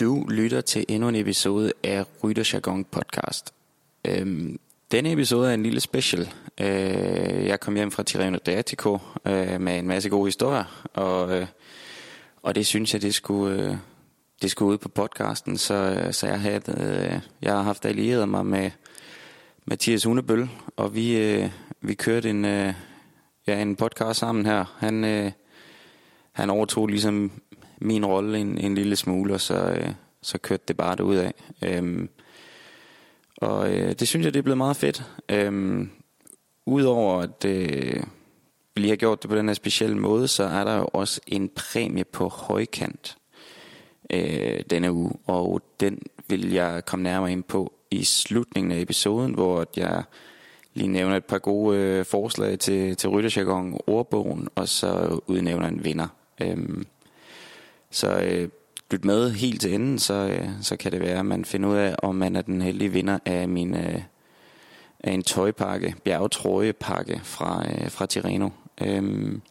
Du lytter til endnu en episode af Rytterjargon podcast. Øhm, denne episode er en lille special. Øh, jeg kom hjem fra Tirreno Adriatico øh, med en masse gode historier, og, øh, og det synes jeg, det skulle, øh, det skulle ud på podcasten, så, øh, så jeg, havde, øh, jeg har haft allieret mig med Mathias Hunebøl, og vi, øh, vi kørte en, øh, ja, en podcast sammen her. Han, øh, han overtog ligesom min rolle en, en lille smule, og så, øh, så kørte det bare derud af. Øhm, og øh, det synes jeg, det er blevet meget fedt. Øhm, Udover at øh, vi lige har gjort det på den her specielle måde, så er der jo også en præmie på højkant øh, denne uge, og den vil jeg komme nærmere ind på i slutningen af episoden, hvor jeg lige nævner et par gode øh, forslag til, til Rytterjargon ordbogen, og så udnævner en vinder. Øhm, så øh, lyt med helt til enden, så, øh, så kan det være, at man finder ud af, om man er den heldige vinder af min øh, af en tøjpakke, bjergetrøjepakke fra, øh, fra Tirreno. Øhm,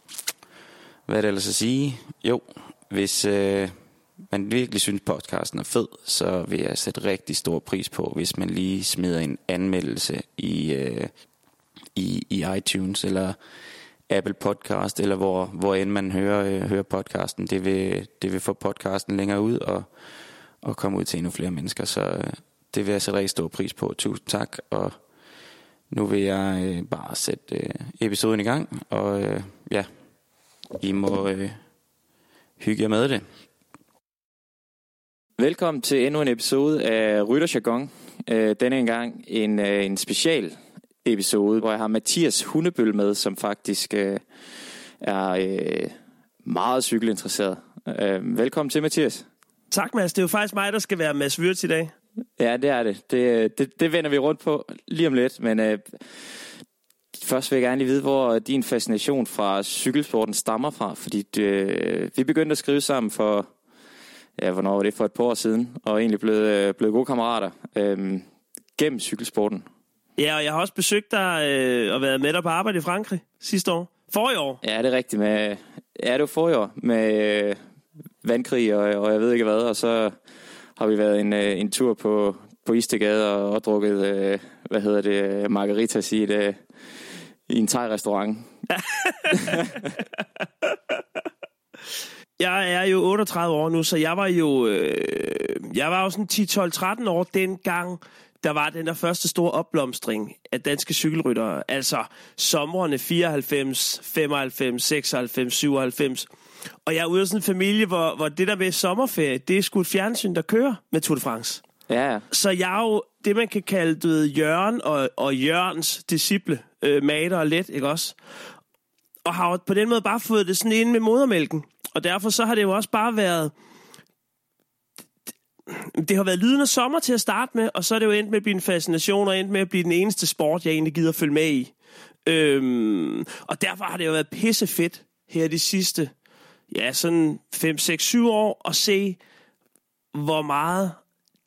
hvad er det ellers at sige? Jo, hvis øh, man virkelig synes podcasten er fed, så vil jeg sætte rigtig stor pris på, hvis man lige smider en anmeldelse i, øh, i, i iTunes eller Apple Podcast, eller hvor, hvor end man hører, øh, hører podcasten. Det vil, det vil få podcasten længere ud og, og komme ud til endnu flere mennesker. Så øh, det vil jeg sætte rigtig stor pris på. Tusind tak, og nu vil jeg øh, bare sætte øh, episoden i gang, og øh, ja, I må øh, hygge jer med det. Velkommen til endnu en episode af Rytterjargon. Øh, denne gang en, øh, en special episode, hvor jeg har Mathias Hundebøl med, som faktisk øh, er øh, meget cykelinteresseret. Øh, velkommen til, Mathias. Tak, Mads. Det er jo faktisk mig, der skal være Mads Wirtz i dag. Ja, det er det. Det, det, det vender vi rundt på lige om lidt, men øh, først vil jeg gerne lige vide, hvor din fascination fra cykelsporten stammer fra, fordi øh, vi begyndte at skrive sammen for, ja, hvornår var det, for et par år siden, og egentlig blevet, øh, blevet gode kammerater øh, gennem cykelsporten. Ja, og jeg har også besøgt dig øh, og været med dig på arbejde i Frankrig sidste år. For i år. Ja, det er rigtigt. Med, ja, det var for i år med øh, vandkrig og, og jeg ved ikke hvad, og så har vi været en, øh, en tur på, på Istegade og, og drukket, øh, hvad hedder det, margaritas i, et, øh, i en thai-restaurant. Jeg er jo 38 år nu, så jeg var jo, øh, jeg var jo sådan 10-12-13 år dengang, der var den der første store opblomstring af danske cykelryttere. Altså somrene 94, 95, 96, 97. Og jeg er ude af sådan en familie, hvor, hvor det der med sommerferie, det er sgu et fjernsyn, der kører med Tour de France. Ja, ja. Så jeg er jo det, man kan kalde du ved, Jørgen og, og Jørgens disciple, øh, mater og let, ikke også? Og har jo på den måde bare fået det sådan ind med modermælken. Og derfor så har det jo også bare været... Det har været lyden af sommer til at starte med, og så er det jo endt med at blive en fascination, og endt med at blive den eneste sport, jeg egentlig gider følge med i. Øhm, og derfor har det jo været pissefedt her de sidste, ja, sådan 5, 6, 7 år, at se, hvor meget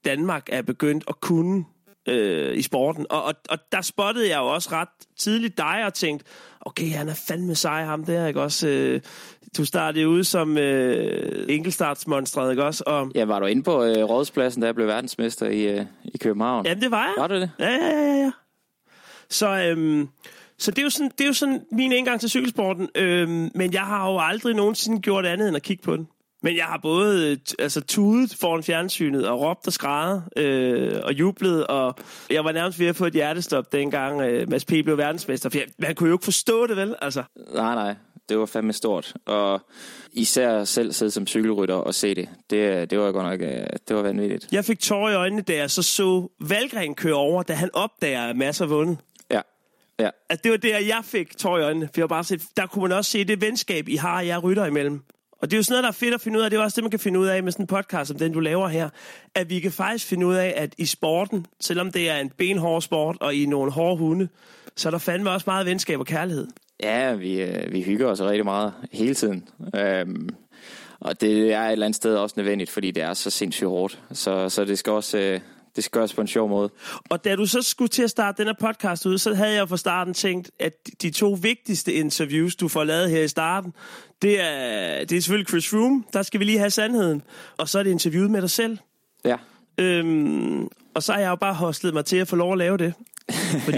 Danmark er begyndt at kunne øh, i sporten. Og, og, og der spottede jeg jo også ret tidligt dig og tænkte, okay, han er fandme sej ham der, ikke også? Øh, du startede ud som øh, enkeltstartsmonstret, ikke også? Og, Ja, var du inde på øh, Rådspladsen, da jeg blev verdensmester i, øh, i København? Jamen, det var jeg. Var du det? Ja, ja, ja, ja. Så, øhm, så det, er jo sådan, det er jo sådan min indgang til cykelsporten. Øhm, men jeg har jo aldrig nogensinde gjort andet end at kigge på den. Men jeg har både øh, altså, tudet foran fjernsynet og råbt og skræddet øh, og jublet. Og jeg var nærmest ved at få et hjertestop dengang øh, Mads P. blev verdensmester. For jeg, man kunne jo ikke forstå det, vel? Altså, Nej, nej. Det var fandme stort. Og især selv sidde som cykelrytter og se det. Det, det var godt nok øh, det var vanvittigt. jeg fik tårer i øjnene, da jeg så så Valgren køre over, da han opdager, at Mads har vundet. Ja. Ja. At det var der, jeg fik tår i øjnene. For jeg bare set, der kunne man også se det venskab, I har, jeg rytter imellem. Og det er jo sådan noget, der er fedt at finde ud af. Det er også det, man kan finde ud af med sådan en podcast, som den, du laver her. At vi kan faktisk finde ud af, at i sporten, selvom det er en benhård sport, og i nogle hårde hunde, så er der fandme også meget venskab og kærlighed. Ja, vi, øh, vi hygger os rigtig meget hele tiden. Øhm, og det er et eller andet sted også nødvendigt, fordi det er så sindssygt hårdt. Så, så det skal også... Øh, det skal gøres på en sjov måde. Og da du så skulle til at starte den her podcast ud, så havde jeg fra starten tænkt, at de to vigtigste interviews, du får lavet her i starten, det er, det er selvfølgelig Chris Froome, der skal vi lige have sandheden, og så er det interviewet med dig selv. Ja. Øhm, og så har jeg jo bare hostlet mig til at få lov at lave det, fordi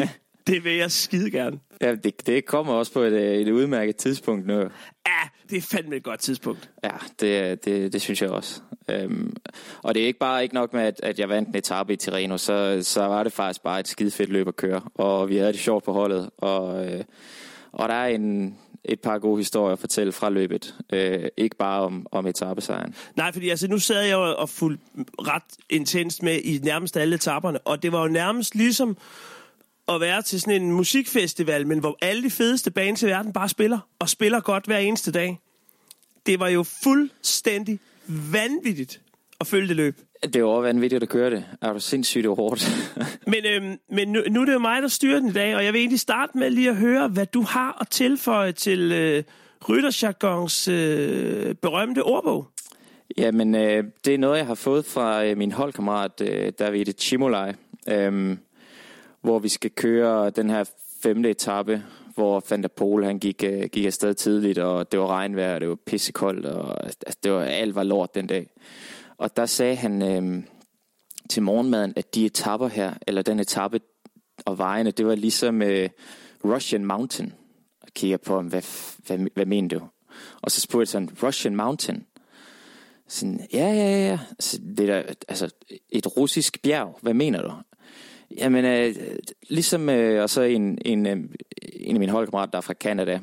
det vil jeg skide gerne. Ja, det, det kommer også på et, øh, et udmærket tidspunkt nu. Ja, det er fandme et godt tidspunkt. Ja, det, det, det synes jeg også. Øhm, og det er ikke bare ikke nok med, at, at jeg vandt en etape i Tirreno, så, så var det faktisk bare et skide fedt løb at køre. Og vi havde det sjovt på holdet. Og, øh, og der er en, et par gode historier at fortælle fra løbet. Øh, ikke bare om, om etappesejren. Nej, fordi altså, nu sad jeg jo og fulgte ret intenst med i nærmest alle etaperne, og det var jo nærmest ligesom at være til sådan en musikfestival, men hvor alle de fedeste bands i verden bare spiller, og spiller godt hver eneste dag. Det var jo fuldstændig vanvittigt at følge det løb. Det var vanvittigt at køre det. Er du sindssygt hårdt. men øhm, men nu, nu er det jo mig, der styrer den i dag, og jeg vil egentlig starte med lige at høre, hvad du har at tilføje til øh, Rytterjargons øh, berømte ordbog. Jamen, øh, det er noget, jeg har fået fra øh, min holdkammerat øh, David Chimolai. Øh, hvor vi skal køre den her femte etape, hvor Van der Pol, han gik, øh, gik afsted tidligt, og det var regnvejr, og det var pissekoldt, og altså, det var, alt var lort den dag. Og der sagde han øh, til morgenmaden, at de etapper her, eller den etape og vejene, det var ligesom øh, Russian Mountain. Og kigger på ham, hvad, hvad, hvad mener du? Og så spurgte jeg sådan, Russian Mountain? Sådan, ja, ja, ja. Så det er altså et russisk bjerg. Hvad mener du? Jamen, øh, ligesom øh, og så en, en, øh, en af mine holdkammerater, der er fra Canada,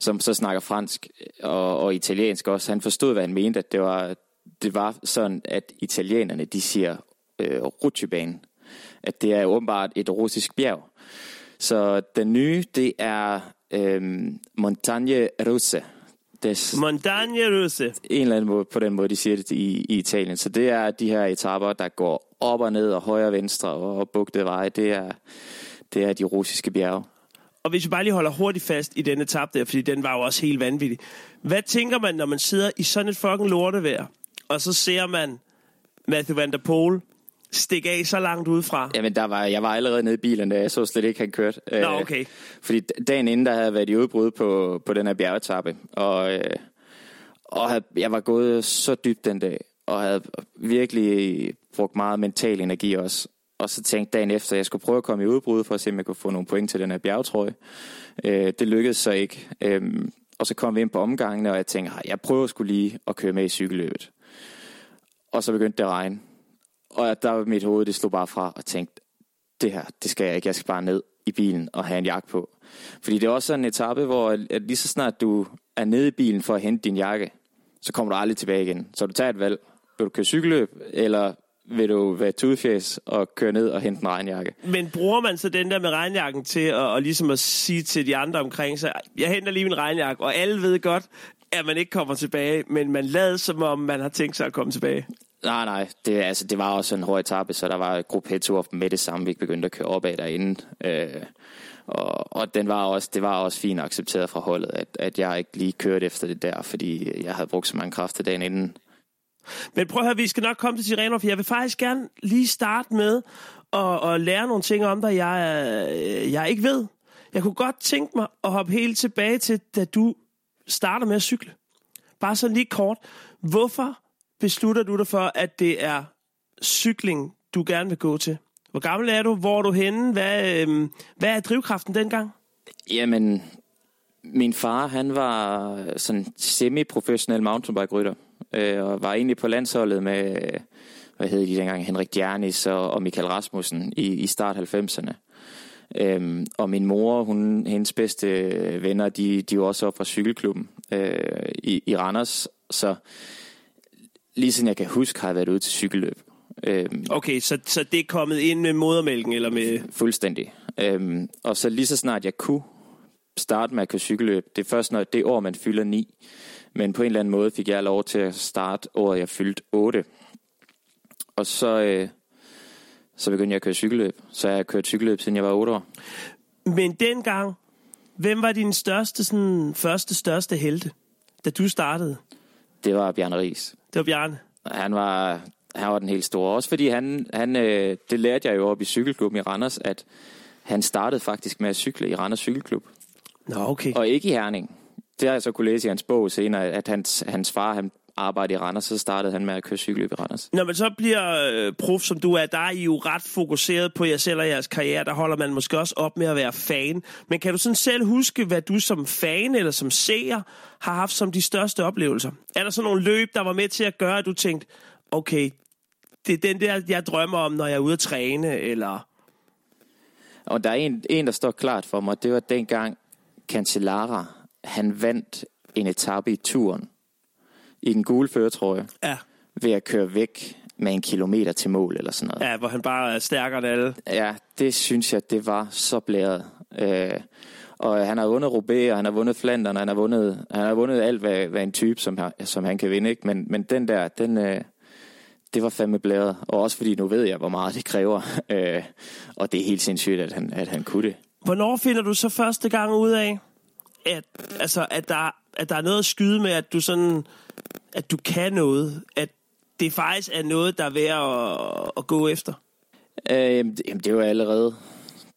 som så snakker fransk og, og italiensk også, han forstod, hvad han mente, at det var, det var sådan, at italienerne, de siger øh, Rutsjebane. At det er åbenbart et russisk bjerg. Så den nye, det er øh, Montagne Russe. Des, Montagne Russe. En eller anden måde, på den måde, de siger det i, i Italien. Så det er de her etaper, der går op og ned og højre og venstre og bugtede veje. Det er, det er de russiske bjerge. Og hvis vi bare lige holder hurtigt fast i denne etape der, fordi den var jo også helt vanvittig. Hvad tænker man, når man sidder i sådan et fucking lortevejr, og så ser man Matthew Van Der Poel stikke af så langt udefra? Jamen, der var, jeg var allerede nede i bilen, da jeg så slet ikke, han kørte. Nå, øh, okay. Fordi dagen inden, der havde været i udbrud på, på den her bjergetappe, og, øh, og jeg var gået så dybt den dag, og havde virkelig brugt meget mental energi også. Og så tænkte dagen efter, at jeg skulle prøve at komme i udbrud, for at se, om jeg kunne få nogle point til den her bjergetrøje. Øh, det lykkedes så ikke. Øh, og så kom vi ind på omgangene, og jeg tænkte, ah, jeg prøver skulle lige at køre med i cykelløbet. Og så begyndte det at regne. Og der var mit hoved, det slog bare fra og tænkte, det her, det skal jeg ikke. Jeg skal bare ned i bilen og have en jakke på. Fordi det er også sådan en etape, hvor at lige så snart du er nede i bilen for at hente din jakke, så kommer du aldrig tilbage igen. Så du tager et valg. Vil du køre cykelløb, eller vil du være tudefjæs og køre ned og hente en regnjakke. Men bruger man så den der med regnjakken til at, og ligesom at sige til de andre omkring sig, jeg henter lige min regnjakke, og alle ved godt, at man ikke kommer tilbage, men man lader som om, man har tænkt sig at komme tilbage. Nej, nej. Det, altså, det var også en hård etape, så der var gruppe head med det samme. Vi begyndte at køre opad derinde. Øh, og, og den var også, det var også fint accepteret fra holdet, at, at jeg ikke lige kørte efter det der, fordi jeg havde brugt så mange kræfter dagen inden. Men prøv at høre, vi skal nok komme til sirener, for jeg vil faktisk gerne lige starte med at, at lære nogle ting om dig, jeg, øh, jeg ikke ved. Jeg kunne godt tænke mig at hoppe helt tilbage til, da du starter med at cykle. Bare så lige kort. Hvorfor beslutter du dig for, at det er cykling, du gerne vil gå til? Hvor gammel er du? Hvor er du henne? Hvad, øhm, hvad er drivkraften dengang? Jamen, min far, han var sådan semi-professionel mountainbike-rytter, øh, og var egentlig på landsholdet med, hvad hed de dengang, Henrik Djernis og, og Michael Rasmussen i, i start 90'erne. Øhm, og min mor, hun, hendes bedste venner, de, de var også fra cykelklubben øh, i, i Randers, så lige siden jeg kan huske, har jeg været ude til cykelløb. Øhm, okay, så, så det er kommet ind med modermælken, eller med... Fuldstændig. Øhm, og så lige så snart jeg kunne starte med at køre cykelløb, det er først når det år, man fylder 9. Men på en eller anden måde fik jeg lov til at starte året, jeg fyldte 8. Og så, øh, så begyndte jeg at køre cykelløb. Så jeg har kørt cykelløb, siden jeg var 8 år. Men dengang, hvem var din største, sådan, første største helte, da du startede? Det var Bjarne Ries. Det var Bjarne. Han var, han var den helt store. Også fordi han, han øh, det lærte jeg jo op i cykelklubben i Randers, at han startede faktisk med at cykle i Randers Cykelklub. Nå, okay. Og ikke i Herning. Det har jeg så kunne læse i hans bog senere, at hans, hans far han arbejdede i Randers, så startede han med at køre cykeløb i Randers. Når man så bliver øh, prof, som du er, der er I jo ret fokuseret på jer selv og jeres karriere. Der holder man måske også op med at være fan. Men kan du sådan selv huske, hvad du som fan eller som seer har haft som de største oplevelser? Er der sådan nogle løb, der var med til at gøre, at du tænkte, okay, det er den der, jeg drømmer om, når jeg er ude at træne, eller... Og der er en, en, der står klart for mig, det var dengang Cancellara, han vandt en etape i turen i den gule føretrøje Ja, ved at køre væk med en kilometer til mål eller sådan noget. ja hvor han bare er stærkere end alle. Ja, det synes jeg, det var så blæret. Øh, og han har vundet Roubaix, og han har vundet Flandern, og han har vundet, han har vundet alt, hvad, hvad en type, som, har, som han kan vinde. Ikke? Men, men den der, den, øh, det var fandme blæret. Og også fordi nu ved jeg, hvor meget det kræver. Øh, og det er helt sindssygt, at han, at han kunne det. Hvornår finder du så første gang ud af, at, altså, at, der, at der er noget at skyde med, at du sådan, at du kan noget, at det faktisk er noget, der er værd at, at gå efter? Øh, jamen, det- jamen, det var allerede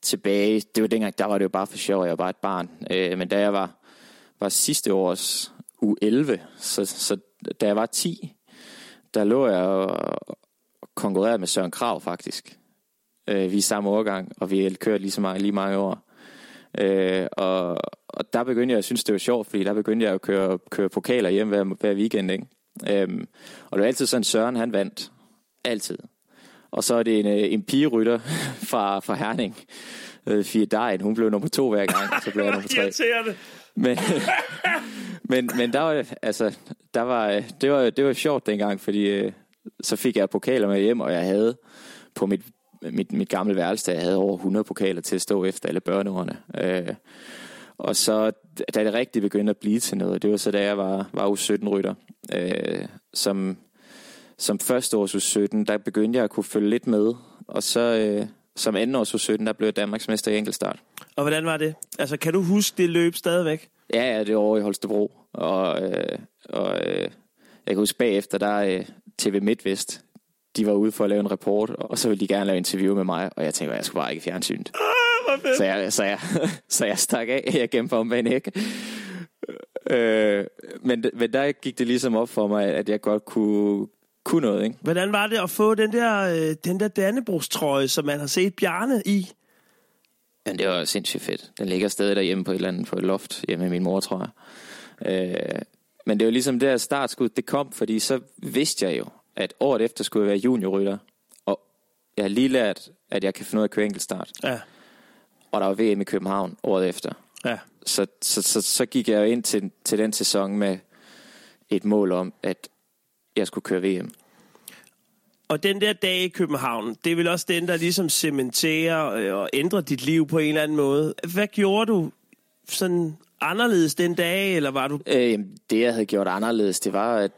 tilbage. Det var dengang, der var det jo bare for sjov, jeg var bare et barn. Øh, men da jeg var, var sidste års u 11, så, så da jeg var 10, der lå jeg og konkurrerede med Søren Krav faktisk. Øh, vi er samme årgang, og vi har kørt lige så mange, lige mange år. Øh, og, og der begyndte jeg at synes, det var sjovt, fordi der begyndte jeg at køre, køre pokaler hjem hver, hver weekend. Ikke? Øhm, og det var altid sådan, Søren han vandt. Altid. Og så er det en, øh, en pigerytter fra, fra Herning, øh, Fie Dejen. Hun blev nummer to hver gang, så blev jeg nummer tre. Men, men, men der var, altså, der var, det, var, det var sjovt dengang, fordi øh, så fik jeg pokaler med hjem, og jeg havde på mit, mit, mit gamle værelse, der jeg havde over 100 pokaler til at stå efter alle børneårene. Øh, og så, da det rigtig begyndte at blive til noget, det var så da jeg var, var U17-rytter, øh, som, som første års U17, der begyndte jeg at kunne følge lidt med, og så øh, som anden års U17, der blev jeg Danmarksmester i enkeltstart. Og hvordan var det? Altså, kan du huske det løb stadigvæk? Ja, ja, det var over i Holstebro. Og, øh, og øh, jeg kan huske bagefter, der øh, TV MidtVest, de var ude for at lave en report, og så ville de gerne lave en interview med mig, og jeg tænkte, at jeg skulle bare ikke i fjernsynet. Så jeg, så, jeg, så jeg stak af, jeg gemte om bag en hæk. Øh, men, men der gik det ligesom op for mig, at jeg godt kunne, kunne noget, ikke? Hvordan var det at få den der, øh, den der Dannebrogstrøje, som man har set Bjarne i? Men det var sindssygt fedt. Den ligger stadig derhjemme på et eller andet på et loft hjemme med min mor, tror jeg. Øh, men det var ligesom der startskud, det kom, fordi så vidste jeg jo, at året efter skulle jeg være juniorrytter. Og jeg har lige lært, at jeg kan finde ud af at køre enkeltstart. Ja, Og der var VM i København året efter. ja. Så, så, så, så gik jeg jo ind til, til den sæson med et mål om, at jeg skulle køre VM. Og den der dag i København, det vel også den, der ligesom cementerer øh, og ændrer dit liv på en eller anden måde. Hvad gjorde du sådan anderledes den dag, eller var du... Øh, det, jeg havde gjort anderledes, det var, at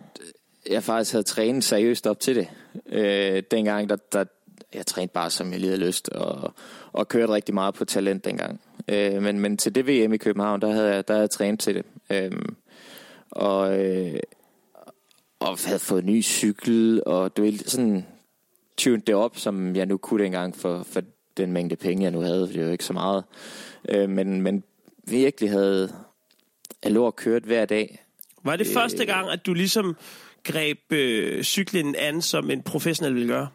jeg faktisk havde trænet seriøst op til det. Øh, dengang, der, der, jeg trænede bare, som jeg lige havde lyst, og, og kørte rigtig meget på talent dengang. Øh, men, men til det VM i København, der havde jeg, der havde jeg trænet til det. Øh, og, øh, og havde fået en ny cykel, og du ved, sådan tuned det op, som jeg nu kunne dengang for, for den mængde penge, jeg nu havde, for det var jo ikke så meget. Øh, men, men virkelig havde, jeg lå og kørt hver dag, Var det første gang, at du ligesom greb øh, cyklen an, som en professionel ville gøre?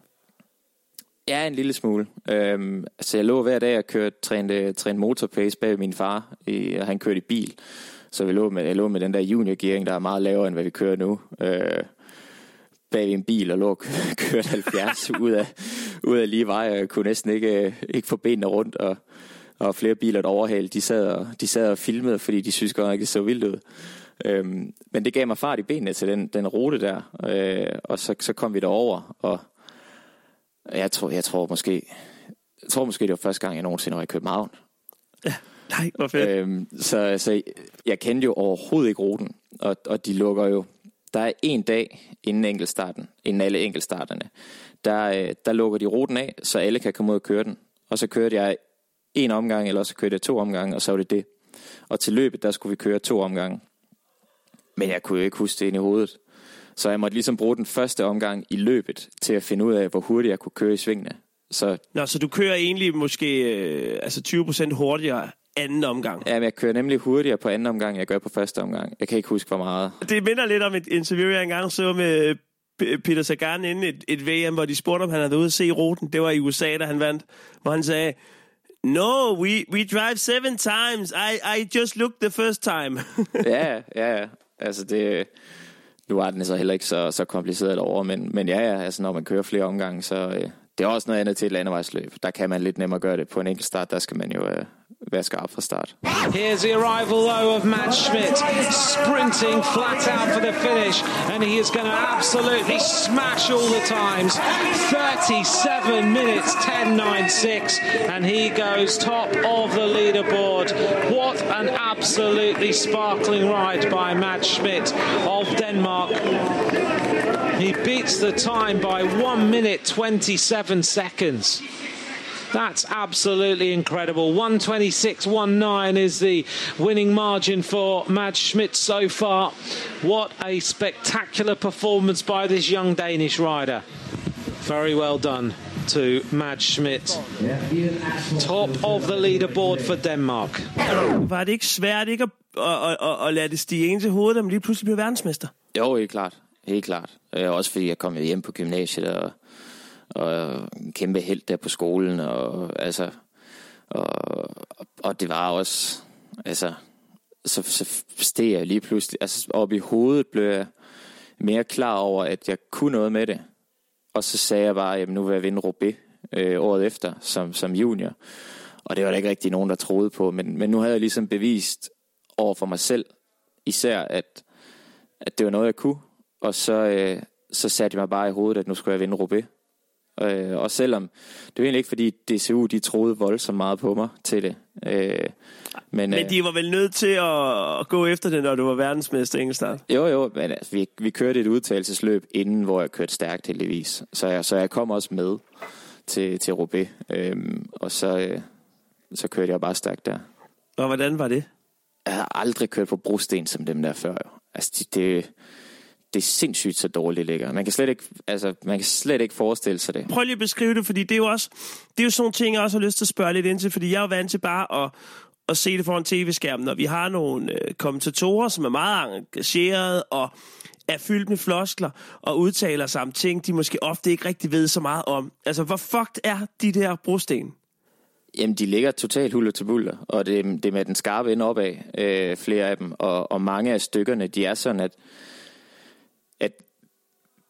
Ja, en lille smule. Øhm, altså, jeg lå hver dag og kørte, trænede, trænede motorpace bag min far, i, og han kørte i bil. Så vi lå med, jeg lå med den der juniorgearing, der er meget lavere, end hvad vi kører nu. Øh, bag en bil og lå og kørte 70 ud af, ud af lige vej, og jeg kunne næsten ikke, øh, ikke få benene rundt, og, og flere biler, der overhalede, de sad, og, de sad og filmede, fordi de synes godt nok, det så vildt ud. Øhm, men det gav mig fart i benene til den, den rute der, øh, og så, så kom vi derover, og jeg tror, jeg tror måske, jeg tror måske, det var første gang, jeg nogensinde var i København. Nej, hvor fedt. Øh, Øhm, så, så jeg kendte jo overhovedet ikke ruten, og, og de lukker jo. Der er en dag inden enkeltstarten, inden alle enkeltstarterne, der, øh, der lukker de ruten af, så alle kan komme ud og køre den. Og så kørte jeg en omgang, eller så kørte jeg to omgange, og så var det det. Og til løbet, der skulle vi køre to omgange. Men jeg kunne jo ikke huske det ind i hovedet. Så jeg måtte ligesom bruge den første omgang i løbet til at finde ud af, hvor hurtigt jeg kunne køre i svingene. Så Nå, så du kører egentlig måske øh, altså 20% hurtigere anden omgang. ja, jeg kører nemlig hurtigere på anden omgang, end jeg gør på første omgang. Jeg kan ikke huske, hvor meget. Det minder lidt om et interview, jeg engang så med P- Peter Sagan inden et, et VM, hvor de spurgte, om han havde været ude at se ruten. Det var i USA, da han vandt. Hvor han sagde, No, we, we drive seven times. I, I just looked the first time. ja, ja, ja. Altså det, nu er den så heller ikke så, så kompliceret over, men, men ja, ja, altså når man kører flere omgange, så øh, det er også noget andet til et landevejsløb. Der kan man lidt nemmere gøre det på en enkelt start, der skal man jo øh, være skarp fra start. Here's the arrival, though, of Matt Schmidt, sprinting flat out for the finish, and he is going to absolutely smash all the times. 37 minutes, 10.96, and he goes top of the leaderboard. What an absolutely sparkling ride by Matt Schmidt of Denmark. He beats the time by 1 minute 27 seconds. That's absolutely incredible. 126.19 is the winning margin for Mads Schmidt so far. What a spectacular performance by this young Danish rider. Very well done to Mads Schmidt. Top of the leaderboard for Denmark. Var det ikke svært ikke at, at, at, at lade det stige ind til hovedet, at man lige pludselig blev verdensmester? Jo, helt klart. Helt klart. Øh, Også fordi jeg kom hjem på gymnasiet og, og en kæmpe held der på skolen. Og, altså, og, og det var også... Altså, så, så steg jeg lige pludselig... Altså, op i hovedet blev jeg mere klar over, at jeg kunne noget med det. Og så sagde jeg bare, at nu vil jeg vinde Roubaix øh, året efter som, som junior. Og det var der ikke rigtig nogen, der troede på. Men, men nu havde jeg ligesom bevist over for mig selv, især at, at det var noget, jeg kunne. Og så, øh, så satte jeg mig bare i hovedet, at nu skulle jeg vinde Roubaix. Øh, og selvom, det var egentlig ikke fordi DCU, de troede voldsomt meget på mig til det. Øh, men, Men de var vel nødt til at, at gå efter det, når du var verdensmester enkeltstart? Jo, jo, men altså, vi, vi kørte et udtagelsesløb inden, hvor jeg kørte stærkt heldigvis. Så jeg, så jeg kom også med til, til Roubaix. Øhm, og så, øh, så kørte jeg bare stærkt der. Og hvordan var det? Jeg har aldrig kørt på brosten som dem der før. Jo. Altså, det, det, det er sindssygt så dårligt ligger. Man kan slet ikke, altså, man kan slet ikke forestille sig det. Prøv lige at beskrive det, fordi det er jo også det er jo sådan nogle ting, jeg også har lyst til at spørge lidt ind til, fordi jeg er jo vant til bare at, at se det foran tv-skærmen, og vi har nogle øh, kommentatorer, som er meget engagerede og er fyldt med floskler og udtaler sig om ting, de måske ofte ikke rigtig ved så meget om. Altså, hvor fucked er de der brosten? Jamen, de ligger totalt huller til buller, og det, det er med den skarpe ende opad, øh, flere af dem. Og, og mange af stykkerne, de er sådan, at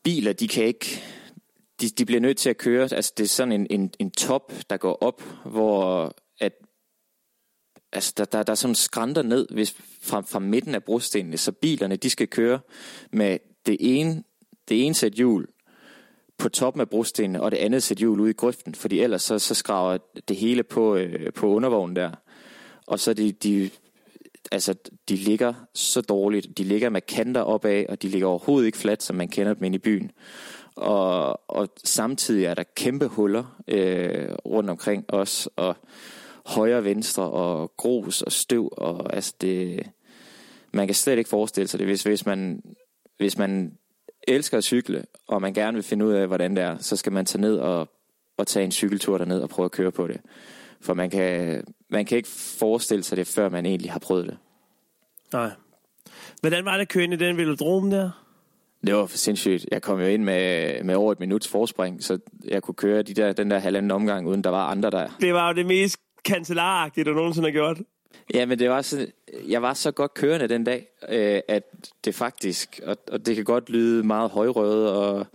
biler, de kan ikke... De, de bliver nødt til at køre, altså det er sådan en, en, en top, der går op, hvor at, altså der, der, der er sådan skrænter ned hvis, fra, fra midten af brostenene, så bilerne, de skal køre med det ene, det ene sæt hjul på toppen af brostenene, og det andet sæt hjul ude i grøften, fordi ellers så, så skraver det hele på, øh, på undervognen der. Og så de, de, altså, de ligger så dårligt. De ligger med kanter opad, og de ligger overhovedet ikke fladt, som man kender dem inde i byen. Og, og samtidig er der kæmpe huller øh, rundt omkring os, og højre og venstre, og grus og støv, og altså det, man kan slet ikke forestille sig det, hvis, hvis man, hvis man elsker at cykle, og man gerne vil finde ud af, hvordan det er, så skal man tage ned og, og tage en cykeltur derned og prøve at køre på det. For man kan, man kan ikke forestille sig det, før man egentlig har prøvet det. Nej. Hvordan var det at køre ind i den velodrom der? Det var for sindssygt. Jeg kom jo ind med, med over et minuts forspring, så jeg kunne køre de der, den der halvanden omgang, uden der var andre der. Det var jo det mest kancellaragtige, du nogensinde har gjort. Ja, men det var så, jeg var så godt kørende den dag, øh, at det faktisk, og, og det kan godt lyde meget højrøde, og,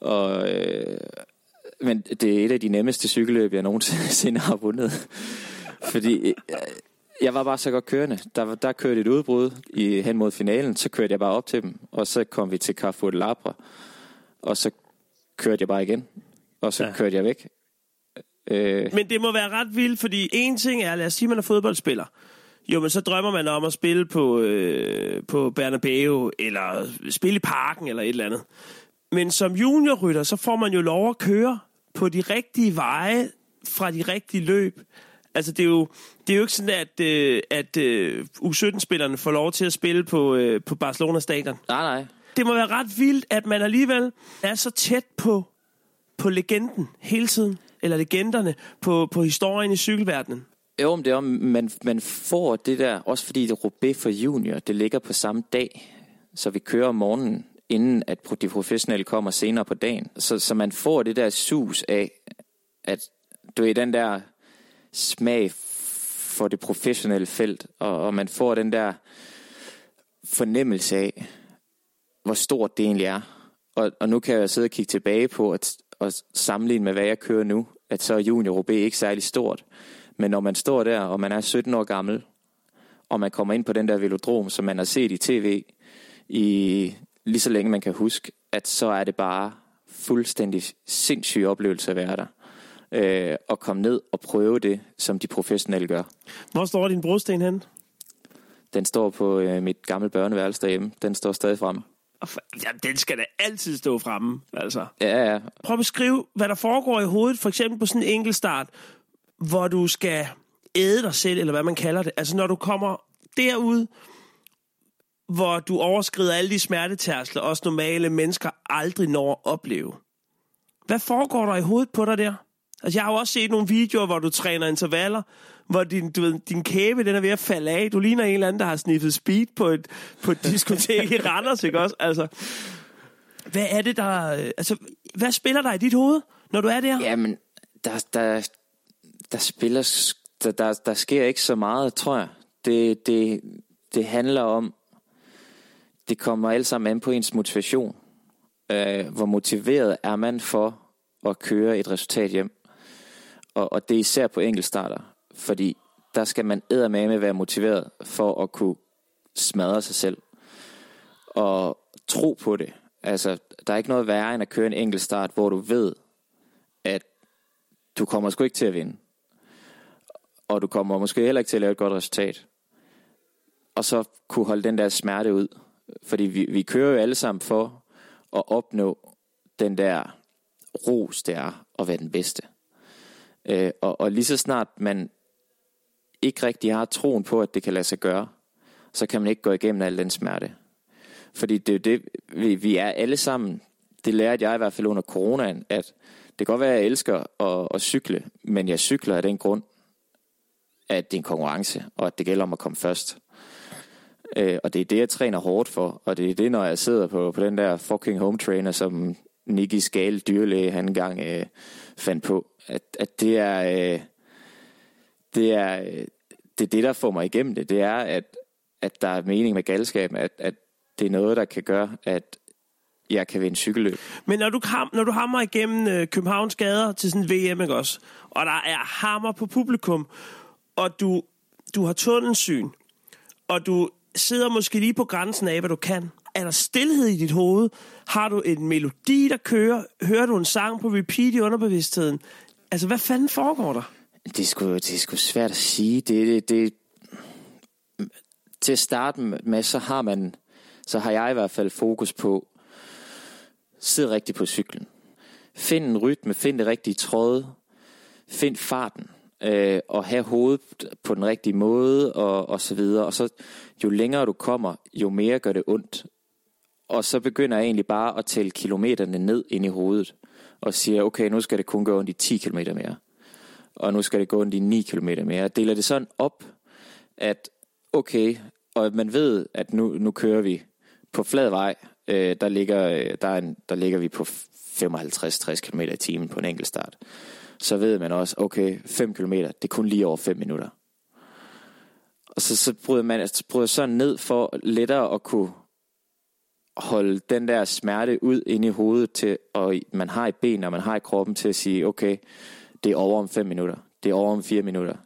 og, øh, men det er et af de nemmeste cykelløb, jeg nogensinde har vundet. Fordi øh, jeg var bare så godt kørende. Der, der kørte et udbrud i, hen mod finalen, så kørte jeg bare op til dem, og så kom vi til Carrefour de Labre, og så kørte jeg bare igen, og så ja. kørte jeg væk. Øh, Men det må være ret vildt, fordi en ting er, lad os sige, at man er fodboldspiller. Jo, men så drømmer man om at spille på, øh, på Bernabeu, eller spille i parken, eller et eller andet. Men som juniorrytter, så får man jo lov at køre på de rigtige veje fra de rigtige løb. Altså, det er jo, det er jo ikke sådan, at, øh, at øh, U17-spillerne får lov til at spille på, øh, på Barcelona stadion. nej, nej. Det må være ret vildt, at man alligevel er så tæt på, på legenden hele tiden. Eller legenderne på, på historien i cykelverdenen. Jo, men det er om, man, man får det der, også fordi det Roubaix for junior, det ligger på samme dag, så vi kører om morgenen, inden at de professionelle kommer senere på dagen. Så, så man får det der sus af, at du er i den der smag for det professionelle felt, og, og man får den der fornemmelse af, hvor stort det egentlig er. Og, og nu kan jeg sidde og kigge tilbage på at, og sammenligne med, hvad jeg kører nu, at så er junior OB ikke særlig stort. Men når man står der, og man er 17 år gammel, og man kommer ind på den der velodrom, som man har set i tv, i lige så længe man kan huske, at så er det bare fuldstændig sindssyg oplevelse at være der. Øh, og komme ned og prøve det, som de professionelle gør. Hvor står din brosten hen? Den står på øh, mit gamle børneværelse derhjemme. Den står stadig frem. Og for- Jamen, den skal da altid stå fremme, altså. Ja, ja. Prøv at beskrive, hvad der foregår i hovedet, for eksempel på sådan en enkelt start, hvor du skal æde dig selv, eller hvad man kalder det. Altså, når du kommer derud, hvor du overskrider alle de smertetærsler, også normale mennesker aldrig når at opleve. Hvad foregår der i hovedet på dig der? Altså, jeg har jo også set nogle videoer, hvor du træner intervaller, hvor din, du ved, din kæbe den er ved at falde af. Du ligner en eller anden, der har sniffet speed på et, på et diskotek i Randers, ikke også? Altså, hvad er det, der... Øh, altså, hvad spiller der i dit hoved, når du er der? Jamen, der, der, der spiller... Der, der, der sker ikke så meget, tror jeg. Det, det, det handler om... Det kommer alt sammen an på ens motivation. Øh, hvor motiveret er man for at køre et resultat hjem. Og, og det er især på enkeltstarter. Fordi der skal man eddermame være motiveret for at kunne smadre sig selv. Og tro på det. Altså, der er ikke noget værre end at køre en enkeltstart, hvor du ved, at du kommer sgu ikke til at vinde. Og du kommer måske heller ikke til at lave et godt resultat. Og så kunne holde den der smerte ud. Fordi vi, vi kører jo alle sammen for at opnå den der ros, det er at være den bedste. Øh, og, og lige så snart man ikke rigtig har troen på, at det kan lade sig gøre, så kan man ikke gå igennem al den smerte. Fordi det er jo det, vi, vi er alle sammen, det lærte jeg i hvert fald under coronaen, at det kan godt være, at jeg elsker at, at cykle, men jeg cykler af den grund, at det er en konkurrence, og at det gælder om at komme først. Øh, og det er det, jeg træner hårdt for, og det er det, når jeg sidder på, på den der fucking home trainer, som Nicky Skal, dyrlæge, han engang øh, fandt på, at, at det er... Øh, det er, øh, det er det, der får mig igennem det. Det er, at, at der er mening med galskaben, at, at det er noget, der kan gøre, at jeg kan vinde cykelløb. Men når du, når du hammer igennem øh, Københavns gader til sådan en VM, ikke også? Og der er hammer på publikum, og du, du har tunnelsyn, og du sidder måske lige på grænsen af, hvad du kan. Er der stillhed i dit hoved? Har du en melodi, der kører? Hører du en sang på repeat i underbevidstheden? Altså, hvad fanden foregår der? Det er sgu, det er sgu svært at sige. Det, det, det, til at starte med, så har man, så har jeg i hvert fald fokus på, sid rigtigt på cyklen. Find en rytme, find det rigtige tråd, find farten, øh, og have hovedet på den rigtige måde, og, og så videre. Og så jo længere du kommer, jo mere gør det ondt. Og så begynder jeg egentlig bare at tælle kilometerne ned ind i hovedet, og siger, okay, nu skal det kun gå ondt i 10 km mere og nu skal det gå ondt i 9 km mere. Jeg deler det sådan op, at okay, og man ved, at nu, nu kører vi på flad vej, øh, der, ligger, øh, der, er en, der ligger vi på 55-60 km i timen på en enkelt start. Så ved man også, okay, 5 km, det er kun lige over 5 minutter. Og så, så bryder man altså, så bryder sådan ned for lettere at kunne holde den der smerte ud ind i hovedet til, og man har i ben, og man har i kroppen til at sige, okay, det er over om 5 minutter, det er over om 4 minutter.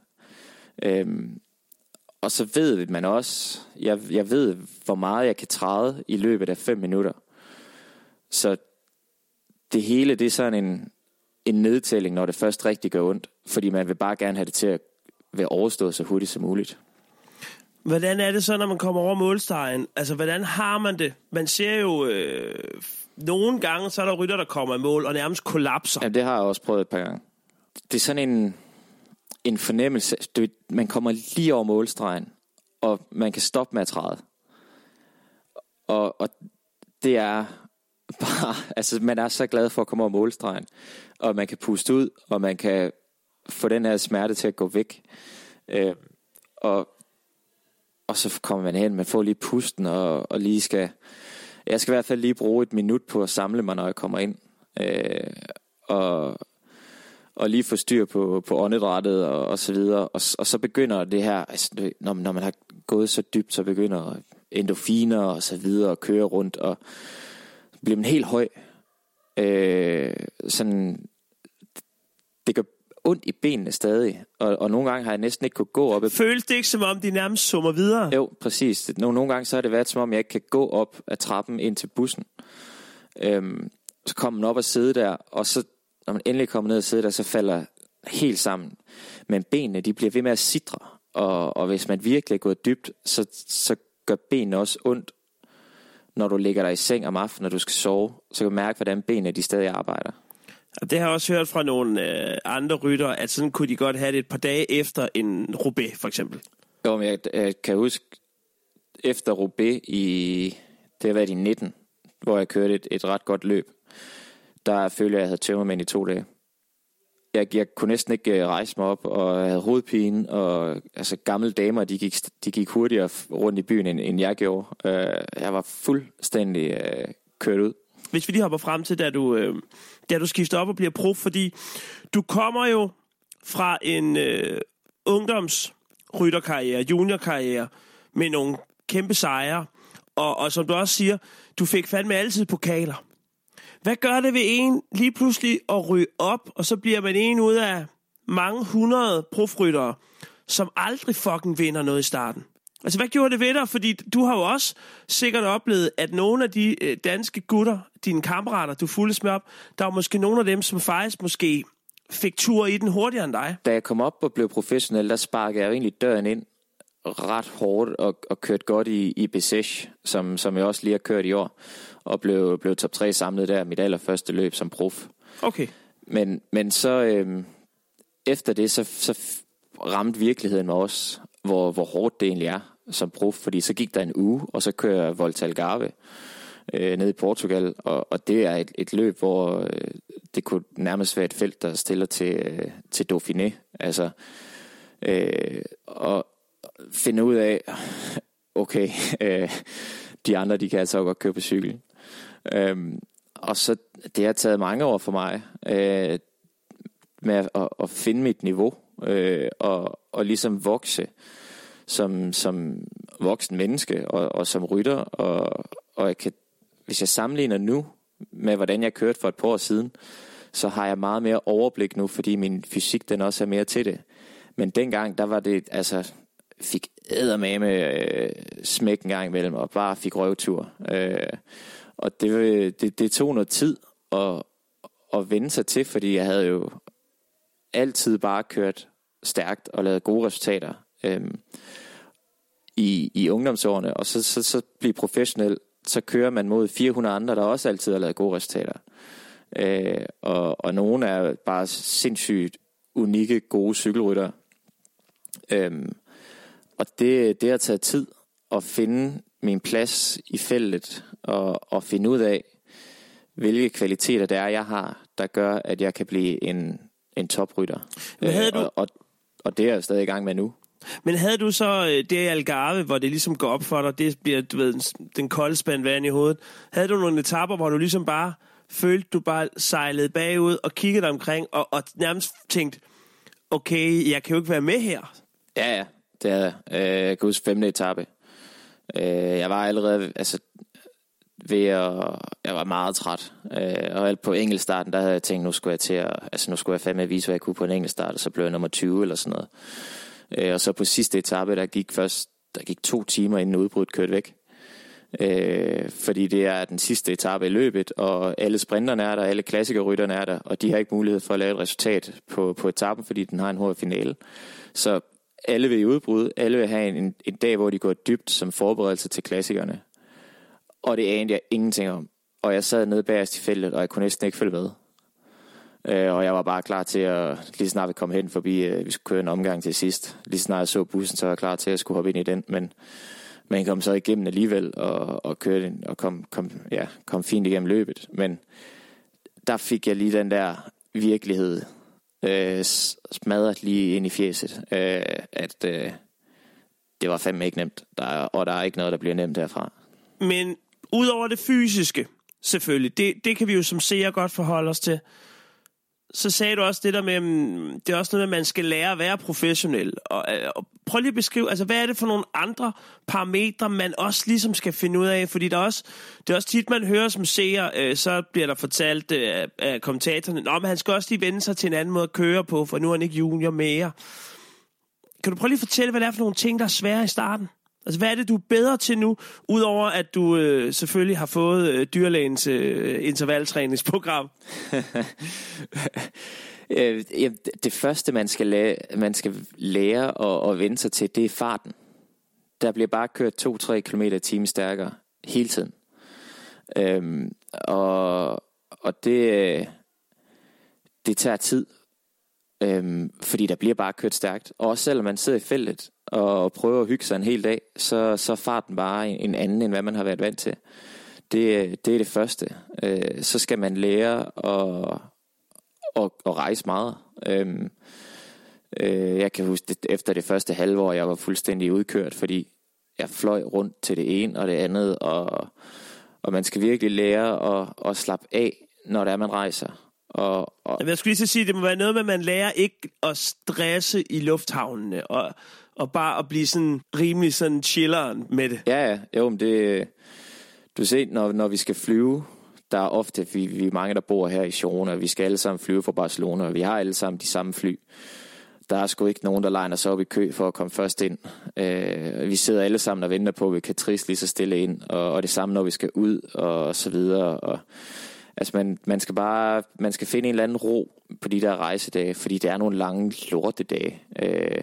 Øhm, og så ved man også, jeg, jeg ved, hvor meget jeg kan træde i løbet af 5 minutter. Så det hele, det er sådan en, en nedtælling, når det først rigtig gør ondt. Fordi man vil bare gerne have det til at være overstået så hurtigt som muligt. Hvordan er det så, når man kommer over målstregen? Altså, hvordan har man det? Man ser jo... Øh, nogle gange, så er der rytter, der kommer i mål og nærmest kollapser. Ja, det har jeg også prøvet et par gange. Det er sådan en, en fornemmelse. Du, ved, man kommer lige over målstregen, og man kan stoppe med at træde. Og, og det er bare... Altså, man er så glad for at komme over målstregen. Og man kan puste ud, og man kan få den her smerte til at gå væk. Øh, og, og så kommer man hen, man får lige pusten, og, og lige skal... Jeg skal i hvert fald lige bruge et minut på at samle mig, når jeg kommer ind. Øh, og, og lige få styr på, på åndedrættet og, og så videre. Og, og så begynder det her, altså, når, når man har gået så dybt, så begynder endorfiner og så videre at køre rundt, og bliver man helt høj. Øh, sådan, det gør ondt i benene stadig, og, og nogle gange har jeg næsten ikke kunne gå op. Føles det ikke som om, de nærmest summer videre? Jo, præcis. Nogle, nogle gange så har det været som om, jeg ikke kan gå op ad trappen ind til bussen. Øhm, så kommer man op og sidde der, og så når man endelig kommer ned og sidder der, så falder helt sammen. Men benene, de bliver ved med at sidre, og, og hvis man virkelig er gået dybt, så, så gør benene også ondt, når du ligger der i seng om aftenen, og du skal sove, så kan du mærke, hvordan benene de stadig arbejder. Og det har jeg også hørt fra nogle øh, andre rytter, at sådan kunne de godt have det et par dage efter en Roubaix, for eksempel. Jo, men jeg, jeg kan huske, efter Roubaix i, det har været i 19, hvor jeg kørte et, et ret godt løb, der følte jeg, at jeg havde tømmermænd i to dage. Jeg, jeg kunne næsten ikke øh, rejse mig op, og jeg havde hovedpine, og altså, gamle damer, de gik, de gik hurtigere rundt i byen, end, end jeg gjorde. Uh, jeg var fuldstændig uh, kørt ud. Hvis vi lige hopper frem til, da du, øh, da du skifter op og bliver prof, fordi du kommer jo fra en øh, ungdomsrytterkarriere, juniorkarriere, med nogle kæmpe sejre, og, og som du også siger, du fik fandme altid pokaler. Hvad gør det ved en lige pludselig at ryge op, og så bliver man en ud af mange hundrede profryttere, som aldrig fucking vinder noget i starten? Altså, hvad gjorde det ved dig? Fordi du har jo også sikkert oplevet, at nogle af de øh, danske gutter, dine kammerater, du fulgte med op, der var måske nogle af dem, som faktisk måske fik tur i den hurtigere end dig. Da jeg kom op og blev professionel, der sparkede jeg egentlig døren ind ret hårdt og, og kørte godt i, i Besech, som, som jeg også lige har kørt i år og blev, blev top 3 samlet der mit allerførste løb som prof. Okay. Men, men så øh, efter det, så, så ramte virkeligheden mig også, hvor, hvor hårdt det egentlig er som prof, fordi så gik der en uge, og så kører jeg Volta Algarve øh, ned i Portugal, og, og det er et, et løb, hvor øh, det kunne nærmest være et felt, der stiller til, øh, til Dauphiné. Altså, øh, og finde ud af, okay, øh, de andre, de kan altså godt køre på cykel. Øhm, og så, det har taget mange år for mig, øh, med at, at, at finde mit niveau, øh, og, og ligesom vokse som, som voksen menneske, og, og som rytter, og, og jeg kan, hvis jeg sammenligner nu med, hvordan jeg kørte for et par år siden, så har jeg meget mere overblik nu, fordi min fysik, den også er mere til det. Men dengang, der var det, altså, fik eddermame med øh, smæk en gang imellem, og bare fik røvtur. Øh, og det, øh, det, det tog noget tid at, at vende sig til, fordi jeg havde jo altid bare kørt stærkt og lavet gode resultater øhm, i, i ungdomsårene. Og så, så, så blive professionel, så kører man mod 400 andre, der også altid har lavet gode resultater. Øh, og, og nogle er bare sindssygt unikke, gode cykelrytter. Øhm, og det, det har taget tid at finde min plads i feltet og, og finde ud af, hvilke kvaliteter det er, jeg har, der gør, at jeg kan blive en, en toprytter. Men havde du... og, og, og det er jeg stadig i gang med nu. Men havde du så øh, det i Algarve, hvor det ligesom går op for dig, det bliver du ved, den kolde spand vand i hovedet. Havde du nogle etapper, hvor du ligesom bare følte, du bare sejlede bagud og kiggede dig omkring og, og nærmest tænkte, okay, jeg kan jo ikke være med her. Ja, ja, det havde jeg. Øh, jeg kan huske femte etape. Øh, jeg var allerede, altså, ved at, jeg var meget træt. Øh, og på enkeltstarten, der havde jeg tænkt, nu skulle jeg til at, altså nu skulle jeg fandme vise, hvad jeg kunne på en enkeltstart, og så blev jeg nummer 20 eller sådan noget. Øh, og så på sidste etape, der gik først, der gik to timer inden udbruddet kørte væk. Øh, fordi det er den sidste etape i løbet, og alle sprinterne er der, alle klassikerrytterne er der, og de har ikke mulighed for at lave et resultat på, på etappen, fordi den har en hård finale. Så alle vil i udbrud, alle vil have en, en dag, hvor de går dybt som forberedelse til klassikerne. Og det anede jeg ingenting om. Og jeg sad nede bagerst i feltet, og jeg kunne næsten ikke følge med. Øh, og jeg var bare klar til at, lige snart vi kom hen forbi, øh, vi skulle køre en omgang til sidst. Lige snart jeg så bussen, så var jeg klar til at skulle hoppe ind i den. Men man kom så igennem alligevel og, og kørte og kom, kom, ja, kom fint igennem løbet. Men der fik jeg lige den der virkelighed øh, smadret lige ind i fjeset, øh, at øh, det var fandme ikke nemt, der er, og der er ikke noget, der bliver nemt derfra. Men udover det fysiske, selvfølgelig, det, det kan vi jo som seere godt forholde os til, så sagde du også det der med, mm, det er også noget med, at man skal lære at være professionel. Og, øh, og prøv lige at beskrive, altså hvad er det for nogle andre parametre, man også ligesom skal finde ud af? Fordi der er også, det er også tit, man hører som seer, øh, så bliver der fortalt øh, af kommentatorerne, Nå, men han skal også lige vende sig til en anden måde at køre på, for nu er han ikke junior mere. Kan du prøve lige at fortælle, hvad det er for nogle ting, der er svære i starten? Altså, hvad er det, du er bedre til nu, udover at du øh, selvfølgelig har fået øh, dyrlægens øh, intervaltræningsprogram? øh, det første, man skal lære, man skal lære at, at vende sig til, det er farten. Der bliver bare kørt 2-3 km i timen stærkere hele tiden. Øhm, og, og det, det tager tid, øhm, fordi der bliver bare kørt stærkt. Og også selvom man sidder i feltet, og prøve at hygge sig en hel dag, så, så farten bare en anden, end hvad man har været vant til. Det, det er det første. Øh, så skal man lære at, at, at rejse meget. Øh, øh, jeg kan huske, det, efter det første halve år, jeg var fuldstændig udkørt, fordi jeg fløj rundt til det ene og det andet, og, og man skal virkelig lære at, at slappe af, når det er, man rejser. Og, og... Jeg skulle lige så sige, det må være noget med, at man lærer ikke at stresse i lufthavnene, og og bare at blive sådan rimelig sådan chilleren med det. Ja, ja. Jo, men det... Du ser, når, når vi skal flyve, der er ofte, vi, vi er mange, der bor her i Girona, vi skal alle sammen flyve fra Barcelona, og vi har alle sammen de samme fly. Der er sgu ikke nogen, der legner sig op i kø for at komme først ind. Øh, vi sidder alle sammen og venter på, at vi kan trist lige så stille ind, og, og det samme, når vi skal ud, og så videre. Og, altså, man, man skal bare man skal finde en eller anden ro på de der rejsedage, fordi det er nogle lange lortedage. Øh,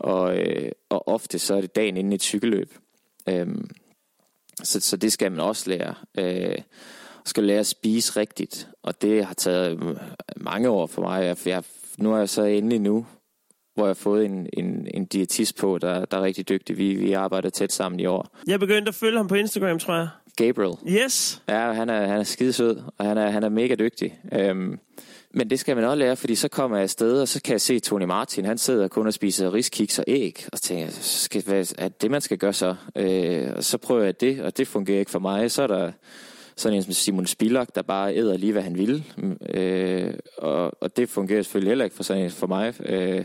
og, øh, og ofte så er det dagen inden et cykelløb. Øhm, så, så det skal man også lære. Øh, skal lære at spise rigtigt, og det har taget øh, mange år for mig. Jeg, jeg, nu er jeg så endelig nu, hvor jeg har fået en, en, en diætist på, der, der er rigtig dygtig. Vi, vi arbejder tæt sammen i år. Jeg begyndte at følge ham på Instagram, tror jeg. Gabriel. Yes. Ja, han er, han er skidesød, og han er, han er mega dygtig. Øhm, men det skal man også lære, fordi så kommer jeg afsted, og så kan jeg se Tony Martin, han sidder kun og spiser riskiks og æg, og tænker skal, hvad er det, man skal gøre så? Øh, og så prøver jeg det, og det fungerer ikke for mig. Så er der sådan en som Simon Spilak, der bare æder lige, hvad han vil. Mm, øh, og, og det fungerer selvfølgelig heller ikke for, sådan en for mig. Øh,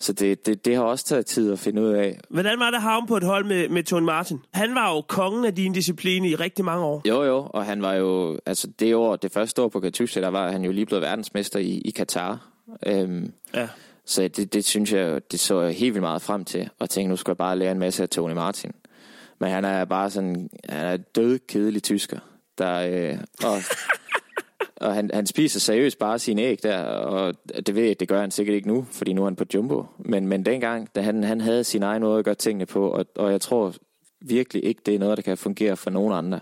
så det, det, det har også taget tid at finde ud af. Hvordan var det havn på et hold med, med Tony Martin? Han var jo kongen af din disciplin i rigtig mange år. Jo, jo, og han var jo, altså det år, det første år på Katusha, der var han jo lige blevet verdensmester i, i Katar. Øhm, ja. Så det, det synes jeg, det så jeg helt vildt meget frem til, og tænkte, nu skal jeg bare lære en masse af Tony Martin. Men han er bare sådan, han er død kedelig tysker, der, øh, og Og han, han spiser seriøst bare sine æg der, og det ved jeg, det gør han sikkert ikke nu, fordi nu er han på jumbo. Men, men dengang, da han, han havde sin egen måde at gøre tingene på, og, og jeg tror virkelig ikke, det er noget, der kan fungere for nogen andre.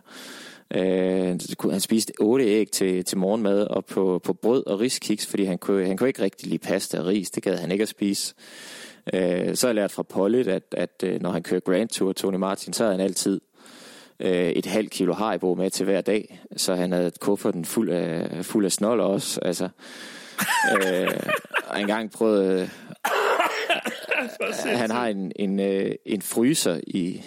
Øh, han spiste otte æg til, til morgenmad, og på, på brød og riskiks, fordi han kunne, han kunne ikke rigtig lide pasta og ris, det gad han ikke at spise. Øh, så har jeg lært fra Pollet, at, at øh, når han kører Grand Tour, Tony Martin, så havde han altid øh, et halvt kilo Haribo med til hver dag, så han havde kufferten fuld af, fuld af snold også. Altså, øh, og engang prøvede... Øh, han har en, en, øh, en fryser i,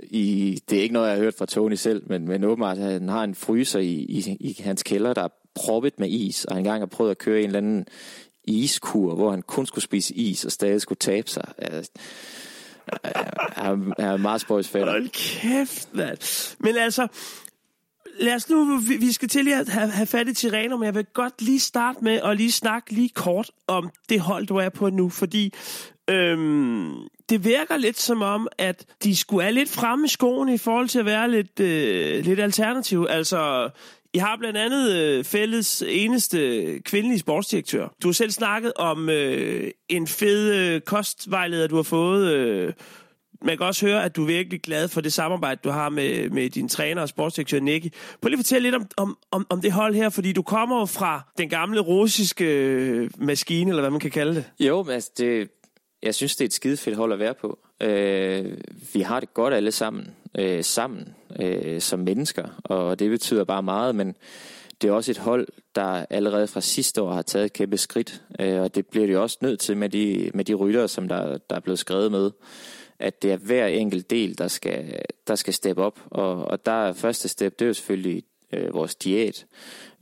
i... Det er ikke noget, jeg har hørt fra Tony selv, men, men åbenbart, han har en fryser i, i, i hans kælder, der er proppet med is, og han engang har prøvet at køre en eller anden iskur, hvor han kun skulle spise is og stadig skulle tabe sig. Altså, jeg er meget fætter. Hold kæft, mand. Men altså, lad os nu, vi skal til at have, have fat i Tirano, men jeg vil godt lige starte med at lige snakke lige kort om det hold, du er på nu, fordi Øhm, det virker lidt som om, at de skulle er lidt fremme i skoene i forhold til at være lidt, øh, lidt alternativ. Altså, i har blandt andet øh, fælles eneste kvindelige sportsdirektør. Du har selv snakket om øh, en fed øh, kostvejleder, du har fået. Øh, man kan også høre, at du er virkelig glad for det samarbejde, du har med, med din træner og sportsdirektør Nicky. Prøv lige at fortælle lidt om, om, om, om det hold her, fordi du kommer jo fra den gamle russiske øh, maskine, eller hvad man kan kalde det. Jo, men altså, det, jeg synes, det er et skide fedt hold at være på. Øh, vi har det godt alle sammen, øh, sammen øh, som mennesker, og det betyder bare meget, men det er også et hold, der allerede fra sidste år har taget et kæmpe skridt, øh, og det bliver de jo også nødt til med de, med de rytter, som der, der er blevet skrevet med, at det er hver enkelt del, der skal, der skal steppe op, og, og der er første step, det er jo selvfølgelig øh, vores diæt.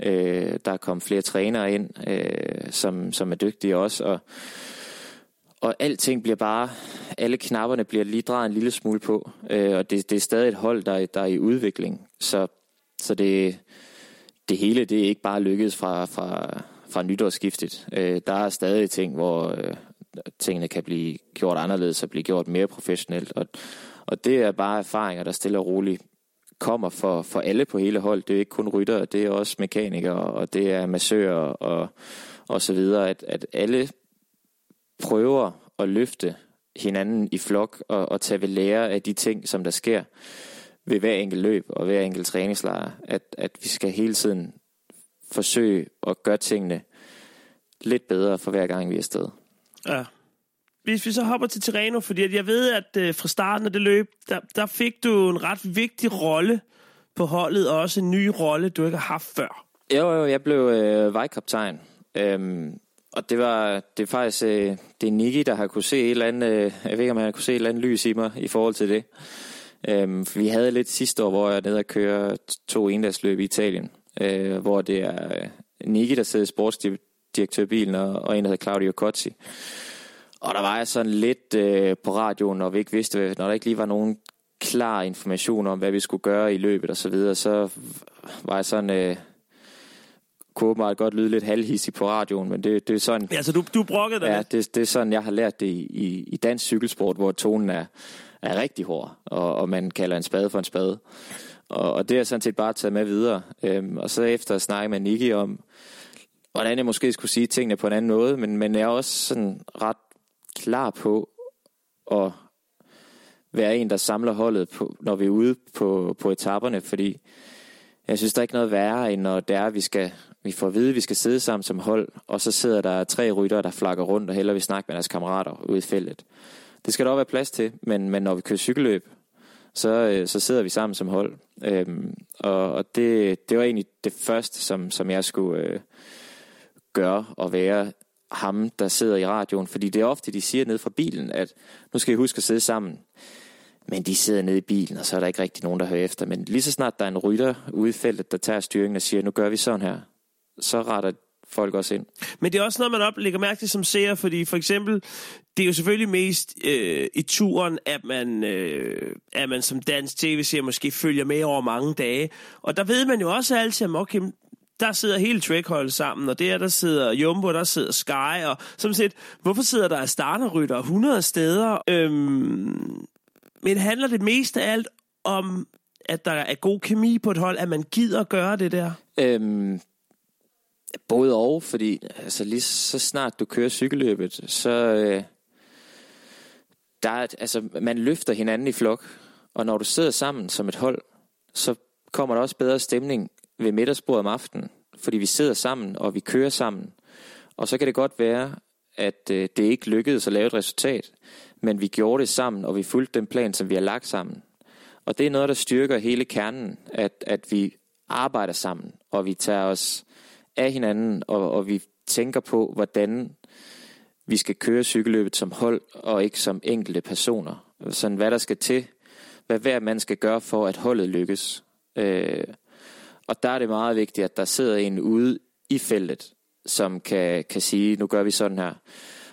Øh, der er kommet flere trænere ind, øh, som, som er dygtige også, og og alting bliver bare, alle knapperne bliver lige drejet en lille smule på, øh, og det, det er stadig et hold, der, der er i udvikling. Så, så det, det hele, det er ikke bare lykkedes fra, fra, fra nytårsskiftet. Øh, der er stadig ting, hvor øh, tingene kan blive gjort anderledes og blive gjort mere professionelt, og, og det er bare erfaringer, der stille og roligt kommer for, for alle på hele hold. Det er ikke kun rytter, det er også mekanikere, og det er massører og, og så videre, at, at alle prøver at løfte hinanden i flok og, og tage ved lære af de ting, som der sker ved hver enkelt løb og hver enkelt træningslejr. At, at vi skal hele tiden forsøge at gøre tingene lidt bedre for hver gang vi er afsted. Ja. Hvis vi så hopper til Tirreno, fordi jeg ved, at øh, fra starten af det løb, der, der fik du en ret vigtig rolle på holdet, og også en ny rolle, du ikke har haft før. Jo, jo, jeg blev øh, vejkaptajn. Øhm, og det var det er faktisk øh, det er Nicky, der har kunne se et eller andet, øh, jeg ved ikke om han har kunne se et eller andet lys i mig i forhold til det. Øhm, for vi havde lidt sidste år, hvor jeg er nede og køre to endagsløb i Italien, øh, hvor det er øh, der sidder i sportsdirektørbilen, og, og en, der hedder Claudio Cozzi. Og der var jeg sådan lidt øh, på radioen, når vi ikke vidste, når der ikke lige var nogen klar information om, hvad vi skulle gøre i løbet og så videre, så var jeg sådan... Øh, kunne åbenbart godt lyde lidt halvhissig på radioen, men det, det er sådan... Ja, så du, du brokkede dig Ja, det, det er sådan, jeg har lært det i, i, i dansk cykelsport, hvor tonen er, er rigtig hård, og, og man kalder en spade for en spade. Og, og det er sådan set bare taget med videre. Øhm, og så efter at snakke med Niki om, hvordan jeg måske skulle sige tingene på en anden måde, men, men jeg er også sådan ret klar på at være en, der samler holdet, på, når vi er ude på, på etaperne, fordi jeg synes, der er ikke noget værre, end når det er, at vi skal vi får at vide, at vi skal sidde sammen som hold, og så sidder der tre ryttere, der flakker rundt og heller vil snakke med deres kammerater ude i feltet. Det skal der også være plads til, men, men når vi kører cykelløb, så, øh, så sidder vi sammen som hold. Øhm, og og det, det var egentlig det første, som, som jeg skulle øh, gøre, og være ham, der sidder i radioen. Fordi det er ofte, de siger ned fra bilen, at nu skal I huske at sidde sammen. Men de sidder nede i bilen, og så er der ikke rigtig nogen, der hører efter. Men lige så snart der er en rytter ude i feltet, der tager styringen og siger, nu gør vi sådan her, så retter folk også ind. Men det er også noget, man op, lægger mærke til som seer, fordi for eksempel, det er jo selvfølgelig mest øh, i turen, at man, øh, at man som dansk tv-seer måske følger med over mange dage. Og der ved man jo også altid, at okay, der sidder hele track sammen, og der der sidder Jumbo, der sidder Sky, og som set, hvorfor sidder der starterrytter 100 steder? Øhm, men handler det mest af alt om, at der er god kemi på et hold, at man gider gøre det der? Øhm, Både og, fordi altså, lige så snart du kører cykelløbet, så øh, der er, altså, man løfter hinanden i flok, og når du sidder sammen som et hold, så kommer der også bedre stemning ved middagsbordet om aftenen, fordi vi sidder sammen, og vi kører sammen. Og så kan det godt være, at øh, det ikke lykkedes at lave et resultat, men vi gjorde det sammen, og vi fulgte den plan, som vi har lagt sammen. Og det er noget, der styrker hele kernen, at, at vi arbejder sammen, og vi tager os af hinanden, og, og vi tænker på, hvordan vi skal køre cykelløbet som hold, og ikke som enkelte personer. Sådan hvad der skal til, hvad hver mand skal gøre for, at holdet lykkes. Øh, og der er det meget vigtigt, at der sidder en ude i feltet, som kan, kan sige, nu gør vi sådan her.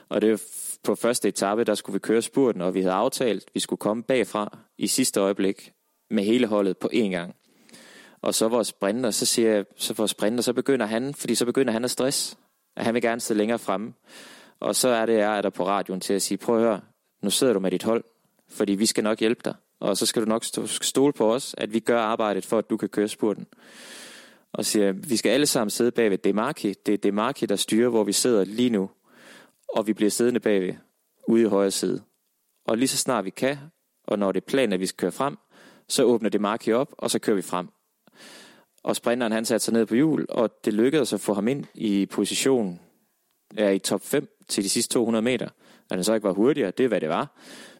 Og det er på første etape, der skulle vi køre spurten, og vi havde aftalt, at vi skulle komme bagfra i sidste øjeblik med hele holdet på én gang. Og så vores sprinter, så siger jeg, så vores sprinter, så begynder han, fordi så begynder han at stress. At han vil gerne sidde længere fremme. Og så er det, jeg er der på radioen til at sige, prøv at høre, nu sidder du med dit hold, fordi vi skal nok hjælpe dig. Og så skal du nok stole på os, at vi gør arbejdet for, at du kan køre spurten. Og siger, vi skal alle sammen sidde bagved Demarki. Det er Demarki, der styrer, hvor vi sidder lige nu. Og vi bliver siddende bagved, ude i højre side. Og lige så snart vi kan, og når det er planen, at vi skal køre frem, så åbner Demarki op, og så kører vi frem. Og sprinteren han satte sig ned på hjul, og det lykkedes at få ham ind i position ja, i top 5 til de sidste 200 meter. At han så ikke var hurtigere, det er hvad det var.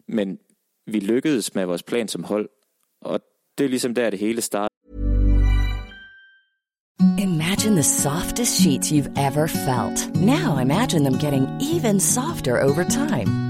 Men vi lykkedes med vores plan som hold, og det er ligesom der, det hele startede. Imagine the softest sheets you've ever felt. Now imagine them getting even softer over time.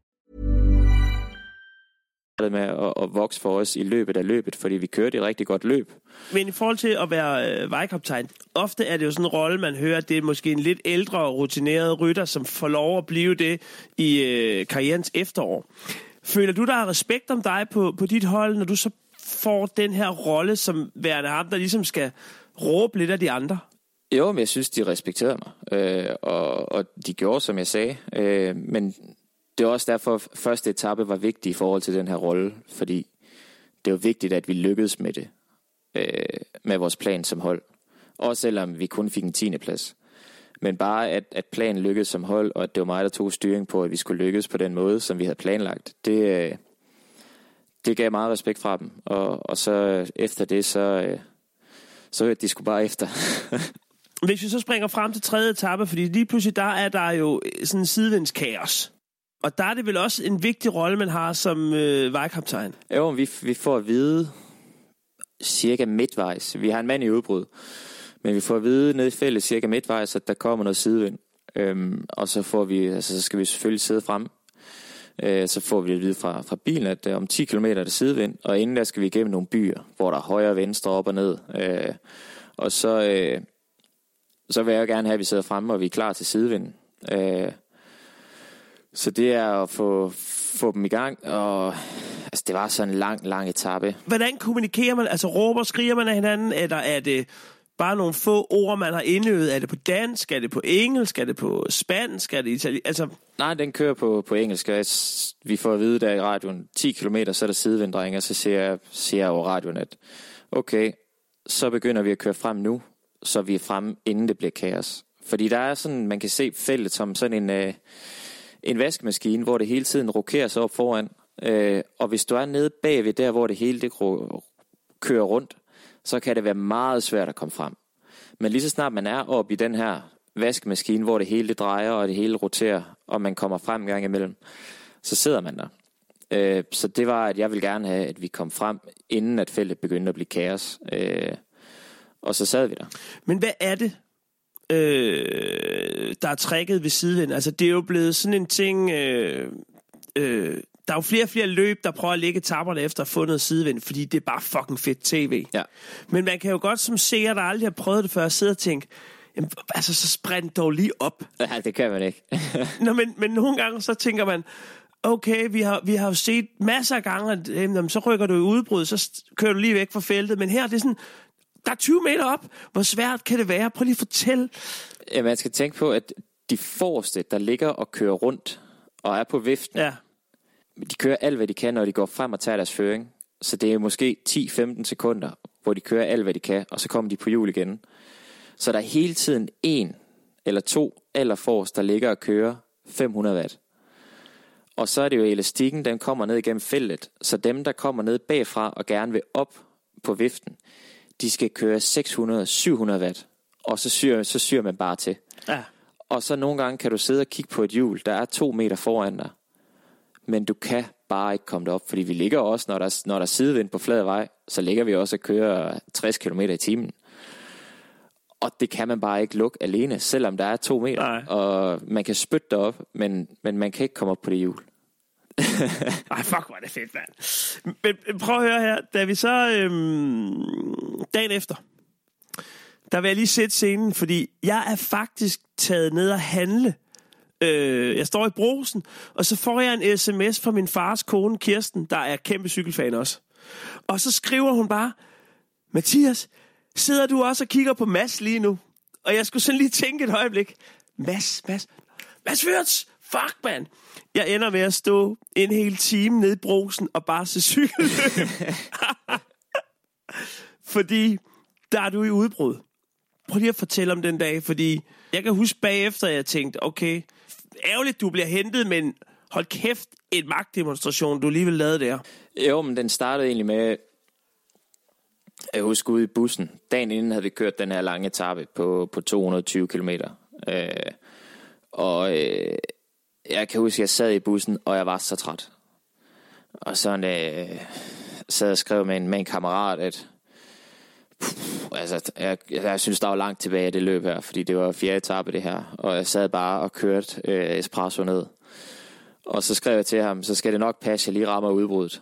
Med at, at vokse for os i løbet af løbet, fordi vi kørte et rigtig godt løb. Men i forhold til at være øh, vejkaptajn, ofte er det jo sådan en rolle, man hører, at det er måske en lidt ældre, rutineret rytter, som får lov at blive det i øh, karrierens efterår. Føler du, der er respekt om dig på, på dit hold, når du så får den her rolle som værende ham, der ligesom skal råbe lidt af de andre? Jo, men jeg synes, de respekterede mig, øh, og, og de gjorde, som jeg sagde. Øh, men det er også derfor, at første etape var vigtig i forhold til den her rolle, fordi det var vigtigt, at vi lykkedes med det, øh, med vores plan som hold. Også selvom vi kun fik en 10. plads. Men bare at, at planen lykkedes som hold, og at det var mig, der tog styring på, at vi skulle lykkes på den måde, som vi havde planlagt, det, øh, det gav meget respekt fra dem. Og, og så øh, efter det, så, øh, så hørte de skulle bare efter. Hvis vi så springer frem til tredje etape, fordi lige pludselig der er der jo sådan en sidevindskaos. Og der er det vel også en vigtig rolle, man har som øh, vejkaptajn. Jo, vi, vi får at vide cirka midtvejs. Vi har en mand i udbrud. Men vi får at vide nede i fælles cirka midtvejs, at der kommer noget sidevind. Øhm, og så får vi, altså så skal vi selvfølgelig sidde frem. Øh, så får vi at vide fra, fra bilen, at øh, om 10 km er der sidevind, og inden der skal vi igennem nogle byer, hvor der er højre og venstre op og ned. Øh, og så, øh, så vil jeg gerne have, at vi sidder fremme, og vi er klar til sidevinden. Øh, så det er at få, få dem i gang, og altså, det var sådan en lang, lang etape. Hvordan kommunikerer man? Altså råber, skriger man af hinanden, eller er det bare nogle få ord, man har indøvet? Er det på dansk? Er det på engelsk? Er det på spansk? Er det italiensk? Altså... Nej, den kører på, på engelsk. Vi får at vide der i radioen, 10 km, så er der sidevinddreng, og så siger jeg, siger jeg over radioen, at okay, så begynder vi at køre frem nu, så vi er fremme, inden det bliver kaos. Fordi der er sådan, man kan se feltet som sådan en, øh, en vaskemaskine, hvor det hele tiden rokerer sig op foran. Øh, og hvis du er nede bagved der, hvor det hele det kører rundt, så kan det være meget svært at komme frem. Men lige så snart man er oppe i den her vaskemaskine, hvor det hele det drejer, og det hele roterer, og man kommer frem en gang imellem, så sidder man der. Øh, så det var, at jeg ville gerne have, at vi kom frem, inden at feltet begyndte at blive kaos. Øh, og så sad vi der. Men hvad er det, øh, der er trækket ved sidevind? Altså, det er jo blevet sådan en ting... Øh, øh, der er jo flere og flere løb, der prøver at lægge tapperne efter at få noget sidevind, fordi det er bare fucking fedt tv. Ja. Men man kan jo godt som seer, der aldrig har prøvet det før, sidde og tænke, jamen, altså så sprint dog lige op. Ja, det kan man ikke. Nå, men, men nogle gange så tænker man, okay, vi har, vi har jo set masser af gange, at jamen, så rykker du i udbrud, så kører du lige væk fra feltet. Men her, det er sådan, der er 20 meter op. Hvor svært kan det være? Prøv lige at fortælle. Ja, man skal tænke på, at de forreste, der ligger og kører rundt og er på viften, Ja. de kører alt, hvad de kan, når de går frem og tager deres føring. Så det er måske 10-15 sekunder, hvor de kører alt, hvad de kan, og så kommer de på hjul igen. Så der er hele tiden en eller to eller forrest, der ligger og kører 500 watt. Og så er det jo elastikken, den kommer ned igennem feltet. Så dem, der kommer ned bagfra og gerne vil op på viften, de skal køre 600-700 watt. Og så syr, så syr man bare til. Ja. Og så nogle gange kan du sidde og kigge på et hjul, der er to meter foran dig. Men du kan bare ikke komme derop, fordi vi ligger også, når der, når der er sidevind på flad vej, så ligger vi også og kører 60 km i timen. Og det kan man bare ikke lukke alene, selvom der er to meter. Nej. Og man kan spytte derop, men, men man kan ikke komme op på det hjul. Ej, fuck, hvor er det fedt, mand. Men prøv at høre her. Da vi så øhm, dagen efter, der vil jeg lige sætte scenen, fordi jeg er faktisk taget ned og handle. Øh, jeg står i brosen, og så får jeg en sms fra min fars kone, Kirsten, der er kæmpe cykelfan også. Og så skriver hun bare, Mathias, sidder du også og kigger på Mads lige nu? Og jeg skulle sådan lige tænke et øjeblik. Mads, Mads, Mads Wirtz, fuck, man. Jeg ender med at stå en hel time nede i brosen og bare se cykelløb. fordi der er du i udbrud. Prøv lige at fortælle om den dag, fordi jeg kan huske bagefter, at jeg tænkte, okay, ærgerligt, du bliver hentet, men hold kæft, en magtdemonstration, du alligevel lavede der. Jo, men den startede egentlig med, jeg husker ude i bussen. Dagen inden havde vi kørt den her lange etape på, på 220 km. Øh, og øh, jeg kan huske, at jeg sad i bussen, og jeg var så træt. Og sådan øh, sad og skrev med en, med en kammerat, at puh, altså, jeg, jeg synes, der var langt tilbage af det løb her, fordi det var fjerde etape det her. Og jeg sad bare og kørte øh, espresso ned. Og så skrev jeg til ham, så skal det nok passe, jeg lige rammer udbruddet.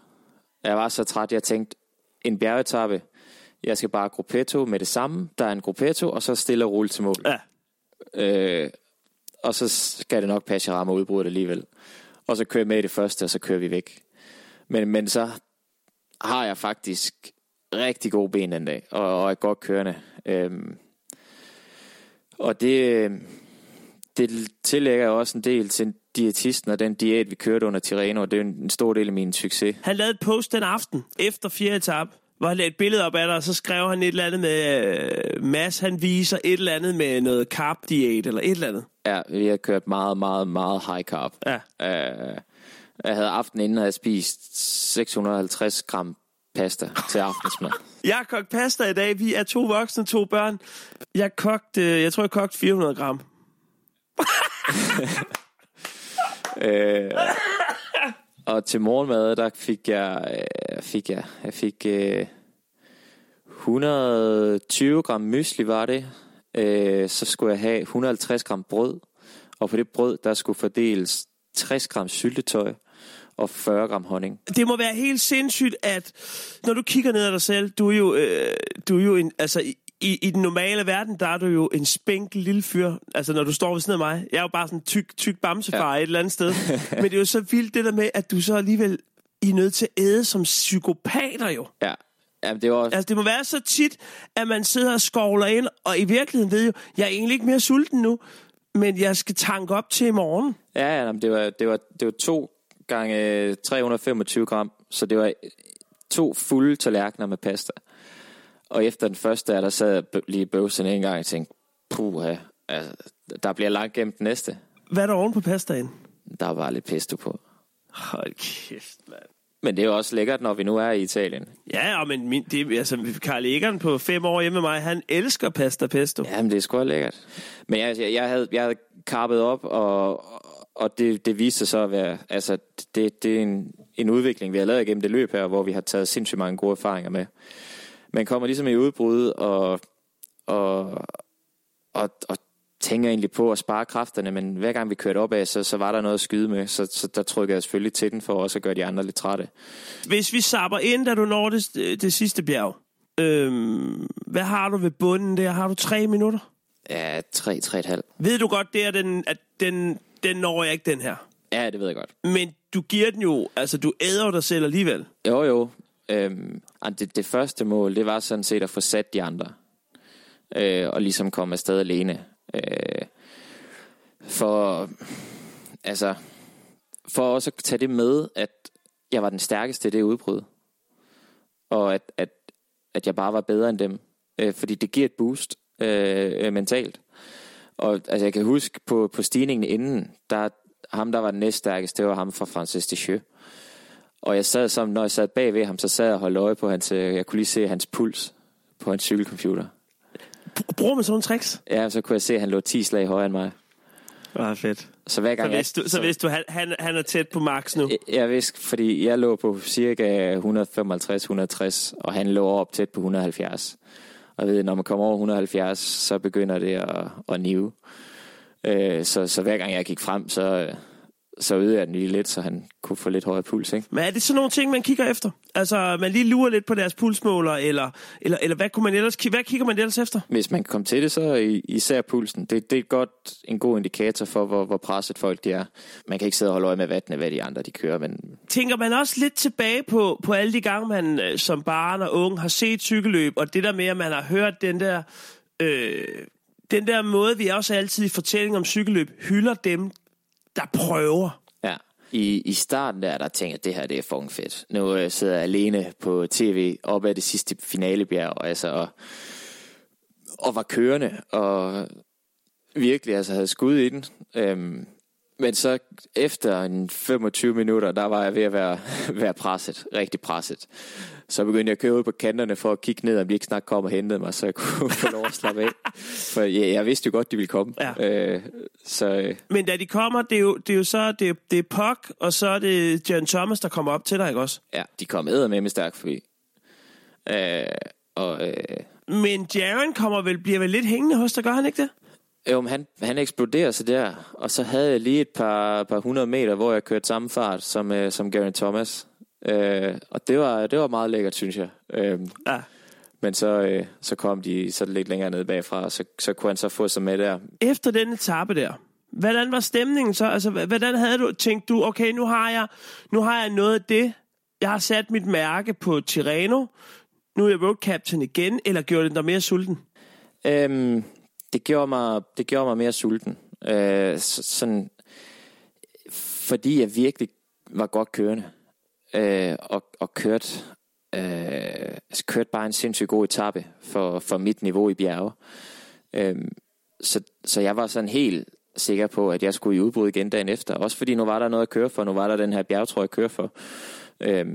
Jeg var så træt, jeg tænkte, en bjergetappe, jeg skal bare gruppetto med det samme. Der er en gruppetto, og så stille og rulle til mål. Ja. Øh, og så skal det nok passe, jeg rammer udbruddet alligevel. Og så kører jeg med i det første, og så kører vi væk. Men, men så har jeg faktisk rigtig gode ben den dag, og, og er godt kørende. Øhm, og det, øhm, det tillægger jeg også en del til diætisten og den diæt, vi kørte under Tirreno, og det er en en stor del af min succes. Han lavede et post den aften, efter fjerde etape, lagde et billede op af dig, og så skrev han et eller andet med, øh, Mads han viser et eller andet med noget carb-diæt, eller et eller andet. Ja, vi har kørt meget, meget, meget high carb. Ja. Øh, jeg havde aften inden, havde jeg spist 650 gram pasta til aftensmad. Jeg har kogt pasta i dag. Vi er to voksne, to børn. Jeg kogte, øh, jeg tror, jeg kogte 400 gram. øh, og til morgenmad, der fik jeg, øh, fik jeg, jeg fik øh, 120 gram mysli, var det. Øh, så skulle jeg have 150 gram brød. Og på det brød, der skulle fordeles 60 gram syltetøj og 40 gram honning. Det må være helt sindssygt, at når du kigger ned ad dig selv, du er jo, øh, du er jo en, altså, i, i, den normale verden, der er du jo en spænkel lille fyr. Altså, når du står ved siden af mig. Jeg er jo bare sådan tyk, tyk bamsefar ja. et eller andet sted. Men det er jo så vildt det der med, at du så alligevel I er nødt til at æde som psykopater jo. Ja, Jamen, det var også... Altså, det må være så tit, at man sidder og skovler ind, og i virkeligheden ved jo, jeg er egentlig ikke mere sulten nu, men jeg skal tanke op til i morgen. Ja, ja det, var, det, var, det var to gange 325 gram, så det var to fulde tallerkener med pasta. Og efter den første, der sad jeg lige i bøvsen en gang og tænkte, puha, altså, der bliver langt gennem den næste. Hvad er der oven på pastaen? Der var bare lidt pesto på. Hold kæft, mand. Men det er jo også lækkert, når vi nu er i Italien. Ja, men min, det, altså, Karl Eggeren på fem år hjemme med mig, han elsker pasta pesto. Jamen, det er sgu lækkert. Men jeg, jeg, jeg, havde, jeg havde karpet op, og, og det, det viste sig så at være, altså, det, det er en, en udvikling, vi har lavet igennem det løb her, hvor vi har taget sindssygt mange gode erfaringer med. Man kommer ligesom i udbrud, og, og, og, og tænker egentlig på at spare kræfterne, men hver gang vi kørte op af, så, så var der noget at skyde med, så, så der trykker jeg selvfølgelig til den for også at gøre de andre lidt trætte. Hvis vi sapper ind, da du når det, det sidste bjerg, øhm, hvad har du ved bunden der? Har du tre minutter? Ja, tre, tre et halvt. Ved du godt, det er den, at den, den når jeg ikke, den her? Ja, det ved jeg godt. Men du giver den jo, altså du æder dig selv alligevel. Jo, jo. Øhm, det, det første mål, det var sådan set at få sat de andre. Øh, og ligesom komme afsted alene. Øh, for, altså, for også at tage det med, at jeg var den stærkeste i det udbrud. Og at, at, at jeg bare var bedre end dem. Øh, fordi det giver et boost øh, øh mentalt. Og altså, jeg kan huske på, på stigningen inden, der, ham, der var den næststærkeste, det var ham fra Francis Deschamps. Og jeg sad som, når jeg sad bag ved ham, så sad jeg og holdt øje på hans, øh, jeg kunne lige se hans puls på hans cykelcomputer. Bruger man sådan nogle tricks? Ja, så kunne jeg se, at han lå 10 slag højere end mig. Var fedt. Så hver Så gang hvis du, så hvis du han, han, han er tæt på max nu. jeg, jeg vidste, fordi jeg lå på cirka 155-160, og han lå op tæt på 170. Og jeg ved, når man kommer over 170, så begynder det at, at nive. Øh, så, så hver gang jeg gik frem, så, så øgede jeg den lige lidt, så han kunne få lidt højere puls. Ikke? Men er det sådan nogle ting, man kigger efter? Altså, man lige lurer lidt på deres pulsmåler, eller, eller, eller hvad, kunne man ellers, hvad kigger man ellers efter? Hvis man kan komme til det, så i- især pulsen. Det, det er godt, en god indikator for, hvor, hvor presset folk de er. Man kan ikke sidde og holde øje med vattene, hvad de andre de kører, men Tænker man også lidt tilbage på, på alle de gange, man øh, som barn og ung har set cykelløb, og det der med, at man har hørt den der, øh, den der måde, vi også altid i fortælling om cykelløb hylder dem, der prøver. Ja. I, I starten der, der tænkte jeg, det her det er fucking fedt. Nu øh, sidder jeg alene på tv op ad det sidste finalebjerg, altså, og, og var kørende, og virkelig altså, havde skud i den. Øhm, men så efter en 25 minutter, der var jeg ved at være, være presset, rigtig presset. Så begyndte jeg at køre ud på kanterne for at kigge ned, om de ikke snart kom og hentede mig, så jeg kunne få lov at slappe af. For jeg, jeg vidste jo godt, de ville komme. Ja. Øh, så øh, Men da de kommer, det er jo, det er jo så, det er, det er Puck, og så er det John Thomas, der kommer op til dig, ikke også? Ja, de kom med med stærkt forbi. Øh, og øh, Men Jaron kommer vel, bliver vel lidt hængende hos dig, gør han ikke det? Jo, men han, han eksploderer så der, og så havde jeg lige et par, par hundrede meter, hvor jeg kørte samme fart som, øh, som Garen Thomas. Øh, og det var, det var meget lækkert, synes jeg. Øh, Ja. men så, øh, så kom de så lidt længere ned bagfra, og så, så kunne han så få sig med der. Efter den etape der, hvordan var stemningen så? Altså, hvordan havde du tænkt du, okay, nu har jeg, nu har jeg noget af det, jeg har sat mit mærke på Tirreno, nu er jeg road captain igen, eller gjorde det dig mere sulten? Øhm, det, gjorde mig, det gjorde mig mere sulten. Øh, sådan, fordi jeg virkelig var godt kørende. Øh, og, og kørte, øh, kørte bare en sindssygt god etape for, for mit niveau i bjerge. Øh, så, så jeg var sådan helt sikker på, at jeg skulle i udbrud igen dagen efter. Også fordi nu var der noget at køre for. Nu var der den her bjergtrøje at køre for. Øh,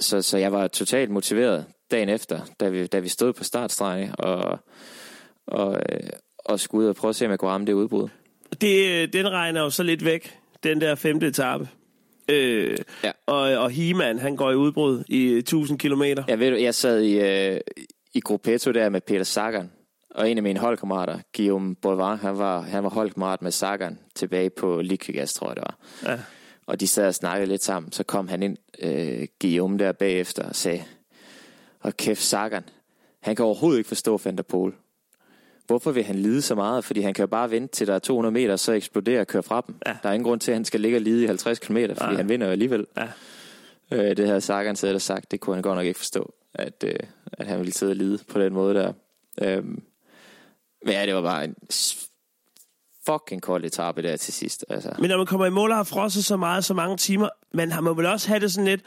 så, så jeg var totalt motiveret dagen efter, da vi, da vi stod på startstregen. Og, og, øh, og skulle ud og prøve at se, om jeg kunne ramme det udbrud. Det, øh, den regner jo så lidt væk, den der femte etape. Øh, Ja. og, og He-Man, han går i udbrud i 1000 kilometer. Jeg ved, du, jeg sad i, øh, i Gruppetto der med Peter Sagan, og en af mine holdkammerater, Guillaume Boivin, han var, han var holdkammerat med Sagan tilbage på Liquigas, tror jeg det var. Ja. Og de sad og snakkede lidt sammen. Så kom han ind, øh, Guillaume der bagefter, og sagde, og kæft Sagan, han kan overhovedet ikke forstå Van der Pol. Hvorfor vil han lide så meget? Fordi han kan jo bare vente til der er 200 meter, så eksplodere og køre fra dem. Ja. Der er ingen grund til, at han skal ligge og lide i 50 km, fordi Nej. han vinder jo alligevel. Ja. Øh, det havde Sagan siddet og sagt, det kunne han godt nok ikke forstå, at, øh, at han ville sidde og lide på den måde der. Øhm, men ja, det var bare en fucking kold etape der til sidst. Altså. Men når man kommer i mål og har frosset så meget, så mange timer, man har må vel også have det sådan lidt,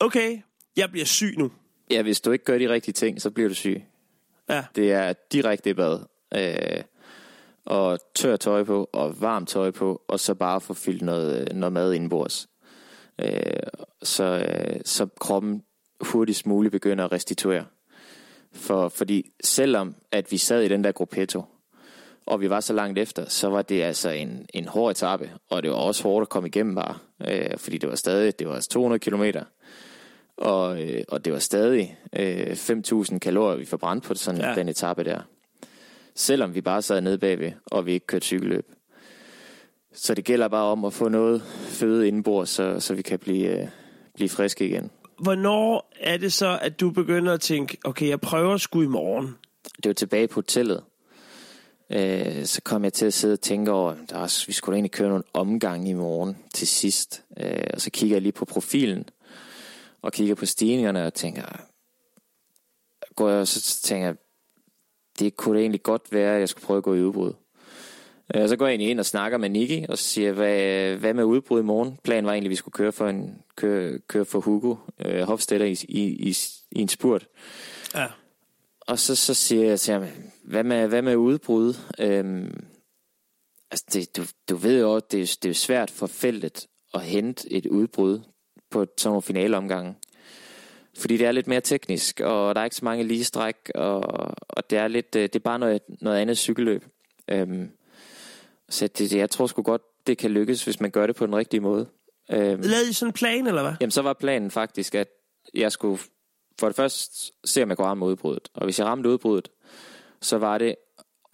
okay, jeg bliver syg nu. Ja, hvis du ikke gør de rigtige ting, så bliver du syg. Ja. Det er direkte i bad. Øh, og tør tøj på, og varmt tøj på, og så bare få fyldt noget, øh, noget mad indenbords. Øh, så, øh, så kroppen hurtigst muligt begynder at restituere. For, fordi selvom at vi sad i den der gruppetto, og vi var så langt efter, så var det altså en, en hård etape, og det var også hårdt at komme igennem bare, øh, fordi det var stadig, det var altså 200 kilometer, og, øh, og det var stadig øh, 5.000 kalorier, vi forbrændte på sådan Ja. den etape der. Selvom vi bare sad nede bagved, og vi ikke kørte cykelløb. Så det gælder bare om at få noget føde indenbord, så, så vi kan blive, øh, blive friske igen. Hvornår er det så, at du begynder at tænke, okay, jeg prøver sgu i morgen? det var tilbage på hotellet. Øh, så kom jeg til at sidde og tænke over, der er, vi skulle egentlig køre nogle omgange i morgen til sidst. Øh, og så kigger jeg lige på profilen, og kigger på stigningerne og tænker, går jeg, så tænker jeg, det kunne da egentlig godt være, at jeg skulle prøve at gå i udbrud. Øh, så går jeg egentlig ind og snakker med Nicky, og siger, hvad, hvad med udbrud i morgen? Planen var egentlig, at vi skulle køre for, en, køre, køre for Hugo øh, Hofstetter i, i, i, i en spurt. Ja. Og så, så siger jeg til ham, hvad med, hvad med udbrud? Øhm, Altså, det, du, du ved jo, det, er- det er svært for feltet at hente et udbrud på sådan nogle finaleomgange. Fordi det er lidt mere teknisk, og der er ikke så mange lige stræk, og, og det er lidt, øh, det er bare noget, noget andet cykelløb. Øhm, så det, jeg tror sgu godt, det kan lykkes, hvis man gør det på den rigtige måde. Øhm, Lavede I sådan en plan, eller hvad? Jamen, så var planen faktisk, at jeg skulle for det første se, om jeg kunne ramme udbruddet. Og hvis jeg ramte udbruddet, så var det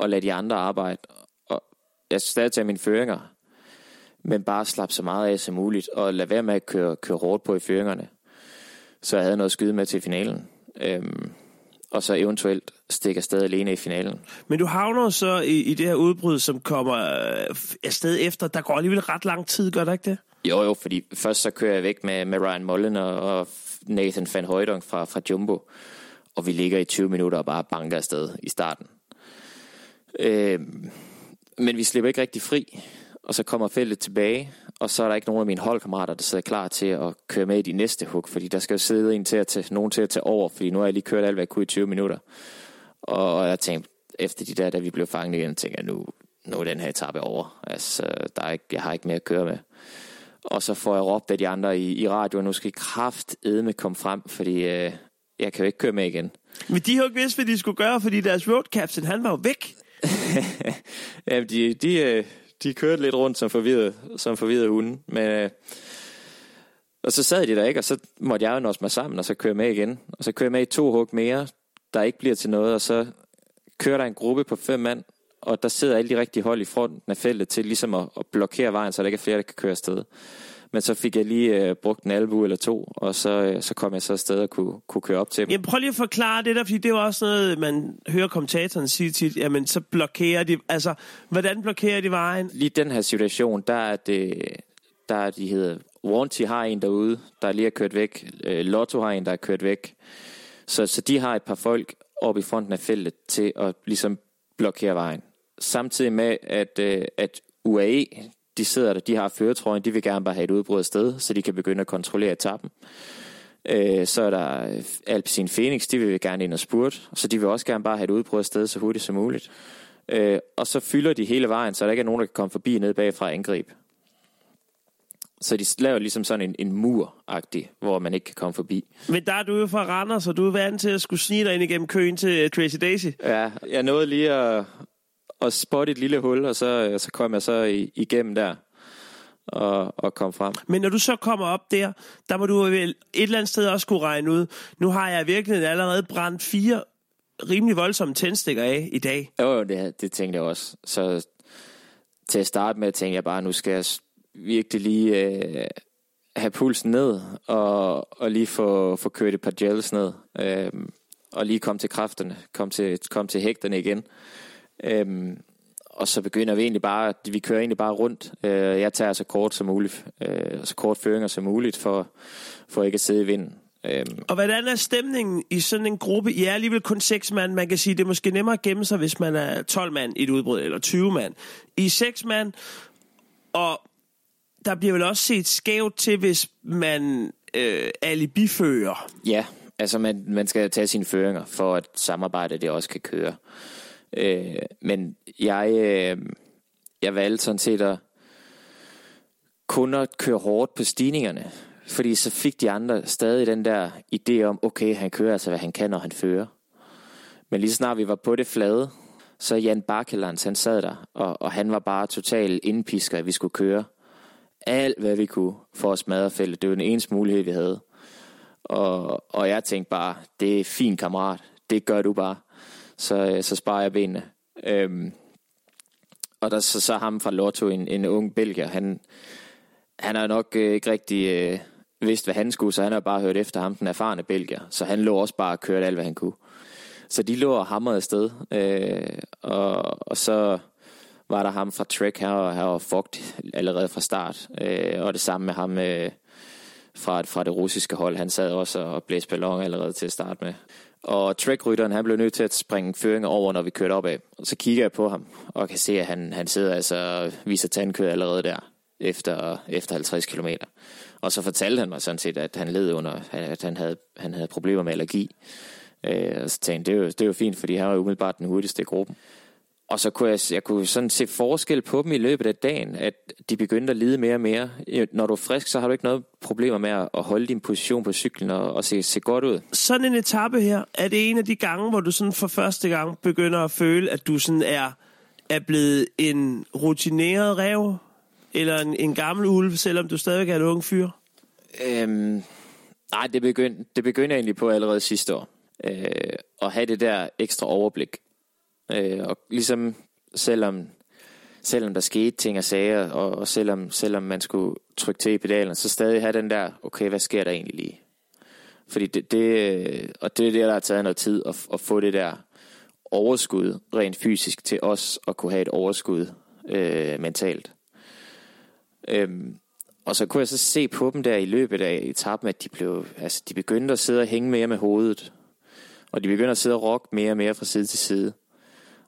at lade de andre arbejde. Og jeg skulle stadig tage mine føringer, men bare slappe så meget af som muligt, og lade være med at køre, køre hårdt på i føringerne. Så jeg havde noget at skyde med til finalen. Øhm, og så eventuelt stikke afsted alene i finalen. Men du havner så i, i det her udbrud, som kommer øh, afsted efter. Der går alligevel ret lang tid, gør der ikke det? Jo, jo, fordi først så kører jeg væk med, med Ryan Mullen og, og Nathan van Højdong fra, fra Jumbo, og vi ligger i 20 minutter og bare banker afsted i starten. Øh, men vi slipper ikke rigtig fri, og så kommer feltet tilbage, og så er der ikke nogen af mine holdkammerater, der sidder klar til at køre med i de næste hug, fordi der skal jo sidde en til at tage, nogen til at tage over, fordi nu har jeg lige kørt alt, hvad jeg kunne i 20 minutter. Og jeg tænkte, efter de der, da vi blev fanget igen, tænker jeg, nu, nu er den her etape over. Altså, der er ikke, jeg har ikke mere at køre med. Og så får jeg råbt af de andre i, i radioen, nu skal I kraftedme komme frem, fordi øh, jeg kan jo ikke køre med igen. Men de har jo ikke vidst, hvad de skulle gøre, fordi deres road captain, han var jo væk. Jamen, de, de, øh, de kørte lidt rundt som forvirrede, som forvirrede hunde. Men, øh, og så sad de der ikke, og så måtte jeg jo nå mig sammen, og så køre med igen. Og så kører jeg med i to hug mere, der ikke bliver til noget, og så kører der en gruppe på fem mand, og der sidder alle de rigtige hold i fronten af feltet til ligesom at, at blokere vejen, så der ikke er flere, der kan køre afsted. Men så fik jeg lige øh, brugt en albu eller to, og så, øh, så kom jeg så afsted og kunne, kunne køre op til dem. Jamen, prøv lige at forklare det der, fordi det er jo også noget, man hører kommentatoren sige tit, jamen så blokerer de, altså, hvordan blokerer de vejen? Lige den her situation, der er det, der er de hedder, Warranty har en derude, der lige er kørt væk, øh, Lotto har en, der er kørt væk, så, så de har et par folk oppe i fronten af feltet til at ligesom blokere vejen. Samtidig med, at, øh, at UAE, de sidder der, de har føretrøjen, de vil gerne bare have et udbrud sted, så de kan begynde at kontrollere etappen. Øh, så er der øh, Alpecin Phoenix, de vil gerne ind og spurte, så de vil også gerne bare have et udbrud sted så hurtigt som muligt. Øh, og så fylder de hele vejen, så der ikke er nogen, der kan komme forbi ned bagfra og angribe. Så de laver ligesom sådan en, en mur-agtig, hvor man ikke kan komme forbi. Men der er du jo fra Randers, så du er vant til at skulle snige dig ind igennem køen til Tracy Daisy. Ja, jeg nåede lige at, at spotte et lille hul, og så, så kom jeg så igennem der og, og kom frem. Men når du så kommer op der, der må du vel et eller andet sted også kunne regne ud. Nu har jeg virkelig allerede brændt fire rimelig voldsomme tændstikker af i dag. Jo, det, det tænkte jeg også. Så til at starte med, tænkte jeg bare, nu skal jeg virkelig lige øh, have pulsen ned, og, og lige få, få kørt et par gels ned, øh, og lige komme til kræfterne, komme til, komme til hægterne igen. Øh, og så begynder vi egentlig bare, vi kører egentlig bare rundt. Øh, jeg tager så kort som muligt, øh, så kort føringer som muligt, for, for ikke at sidde i vinden. Øh, Og hvordan er stemningen i sådan en gruppe? I er alligevel kun seks mand. Man kan sige, det er måske nemmere at gemme sig, hvis man er 12 mand i et udbrud, eller 20 mand. I er seks mand, og der bliver vel også set skævt til, hvis man øh, alibifører. Ja, altså man, man skal tage sine føringer, for at samarbejdet det også kan køre. Øh, men jeg, øh, jeg valgte sådan set at kun at køre hårdt på stigningerne, fordi så fik de andre stadig den der idé om, okay, han kører altså, hvad han kan, når han fører. Men lige snart vi var på det flade, så Jan Barkelands, han sad der, og, og han var bare total indpisker, at vi skulle køre alt, hvad vi kunne for at smadre feltet. Det var den eneste mulighed, vi havde. Og, og jeg tænkte bare, det er fint kammerat, det gør du bare. Så, øh, så sparer jeg benene. Øhm, og der så, så ham fra Lotto, en, en ung belgier, han, han har nok øh, ikke rigtig øh, vidst, hvad han skulle, så han har bare hørt efter ham, den erfarne belgier. Så han lå også bare og kørte alt, hvad han kunne. Så de lå og hamrede afsted. Øh, og, og så var der ham fra Trek her, og her var fucked allerede fra start. Øh, og det samme med ham øh, fra, fra det russiske hold. Han sad også og blæste ballon allerede til at starte med. Og trackrytteren, han blev nødt til at springe føringer over, når vi kørte opad. Og så kigger jeg på ham, og kan se, at han, han sidder altså og viser tandkød allerede der, efter, efter 50 km. Og så fortalte han mig sådan set, at han led under, at han havde, han havde problemer med allergi. Øh, og så tænkte jeg, det er, jo, det er jo fint, fordi han var jo umiddelbart den hurtigste i gruppen og så kunne jeg, jeg kunne sådan se forskel på dem i løbet af dagen, at de begyndte at lide mere og mere. Når du er frisk, så har du ikke noget problemer med at holde din position på cyklen og, og se, se godt ud. Sådan en etape her, er det en af de gange, hvor du sådan for første gang begynder at føle, at du sådan er, er blevet en rutineret rev? Eller en, en gammel ulv, selvom du stadig er en ung fyr? Øhm, nej, det begyndte, det begyndte egentlig på allerede sidste år. Øh, at have det der ekstra overblik. Øh, og ligesom selvom, selvom der skete ting og sager, og, og selvom, selvom man skulle trykke til i pedalen, så stadig have den der, okay, hvad sker der egentlig lige? Fordi det, det øh, og det er det, der har taget noget tid at, at få det der overskud rent fysisk til os at kunne have et overskud øh, mentalt. Øhm, og så kunne jeg så se på dem der i løbet af etappen, at de, blev, altså, de begyndte at sidde og hænge mere med hovedet. Og de begyndte at sidde og rokke mere og mere fra side til side.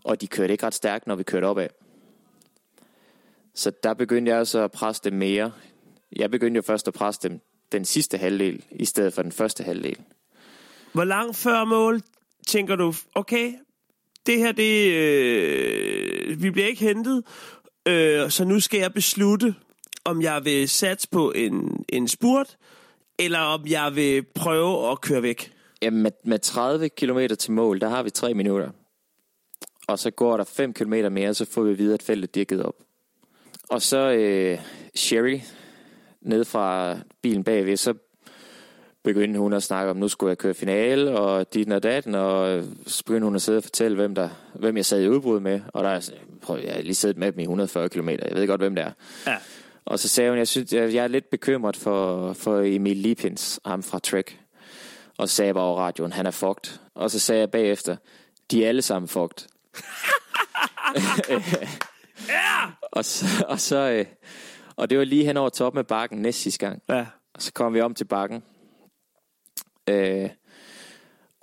Og de kørte ikke ret stærkt, når vi kørte opad. Så der begyndte jeg så at presse dem mere. Jeg begyndte jo først at presse dem den sidste halvdel, i stedet for den første halvdel. Hvor langt før mål tænker du, okay, det her, det, øh, vi bliver ikke hentet, øh, så nu skal jeg beslutte, om jeg vil satse på en, en spurt, eller om jeg vil prøve at køre væk. Jamen, med, med 30 km til mål, der har vi 3 minutter. Og så går der 5 km mere, så får vi videre, at feltet dækket op. Og så øh, Sherry, ned fra bilen bagved, så begyndte hun at snakke om, nu skulle jeg køre finale, og dit og datten, og så begyndte hun at sidde og fortælle, hvem, der, hvem jeg sad i udbrud med. Og der er, prøv, jeg har lige siddet med dem i 140 km, jeg ved godt, hvem det er. Ja. Og så sagde hun, jeg, synes, jeg, jeg er lidt bekymret for, for Emil Lipins, ham fra Trek. Og sagde bare over radioen, han er fucked. Og så sagde jeg bagefter, de er alle sammen fucked. Ja! og så, og så øh, og det var lige hen over toppen af bakken næste sidste gang. Ja. Og så kom vi om til bakken. Øh,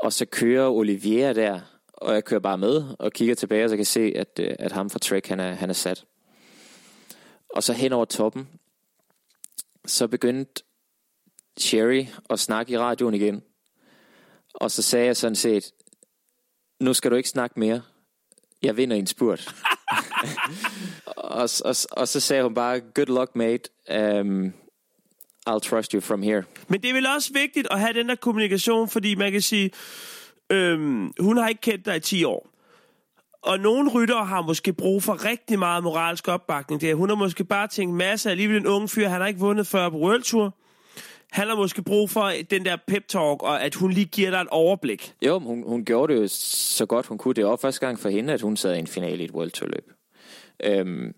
og så kører Olivier der, og jeg kører bare med og kigger tilbage, og så kan jeg se, at, øh, at ham fra Trek, han er, han er sat. Og så hen over toppen, så begyndte Sherry at snakke i radioen igen. Og så sagde jeg sådan set, nu skal du ikke snakke mere. Jeg vinder en spurt. og, og, og så sagde hun bare, good luck mate. Um, I'll trust you from here. Men det er vel også vigtigt at have den der kommunikation, fordi man kan sige, øhm, hun har ikke kendt dig i 10 år. Og nogle ryttere har måske brug for rigtig meget moralsk opbakning. Det er, hun har måske bare tænkt, masser alligevel en ung fyr, han har ikke vundet før på World Tour. Han har måske brug for den der pep-talk, og at hun lige giver dig et overblik. Jo, hun, hun gjorde det jo så godt hun kunne. Det var første gang for hende, at hun sad i en finale i et World Tour løb. Øhm,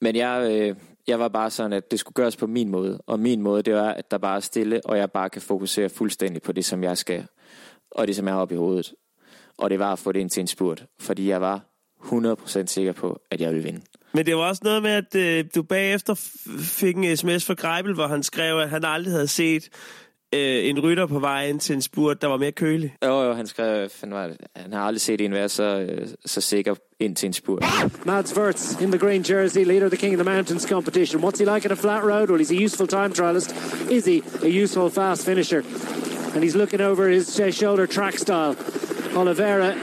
men jeg, øh, jeg var bare sådan, at det skulle gøres på min måde. Og min måde, det var, at der bare er stille, og jeg bare kan fokusere fuldstændig på det, som jeg skal. Og det, som jeg har oppe i hovedet. Og det var at få det ind til en spurt. Fordi jeg var 100% sikker på, at jeg ville vinde. Men det var også noget med, at øh, du bagefter fik en sms fra Greibel, hvor han skrev, at han aldrig havde set øh, en rytter på vej ind til en spurt, der var mere kølig. Jo, jo, han skrev, han, var, han har aldrig set en være så, øh, så sikker ind til en spurt. Mads Wirtz in the green jersey, leader of the King of the Mountains competition. What's he like at a flat road? Well, he's a useful time trialist. Is he a useful fast finisher? And he's looking over his uh, shoulder track style. Oliveira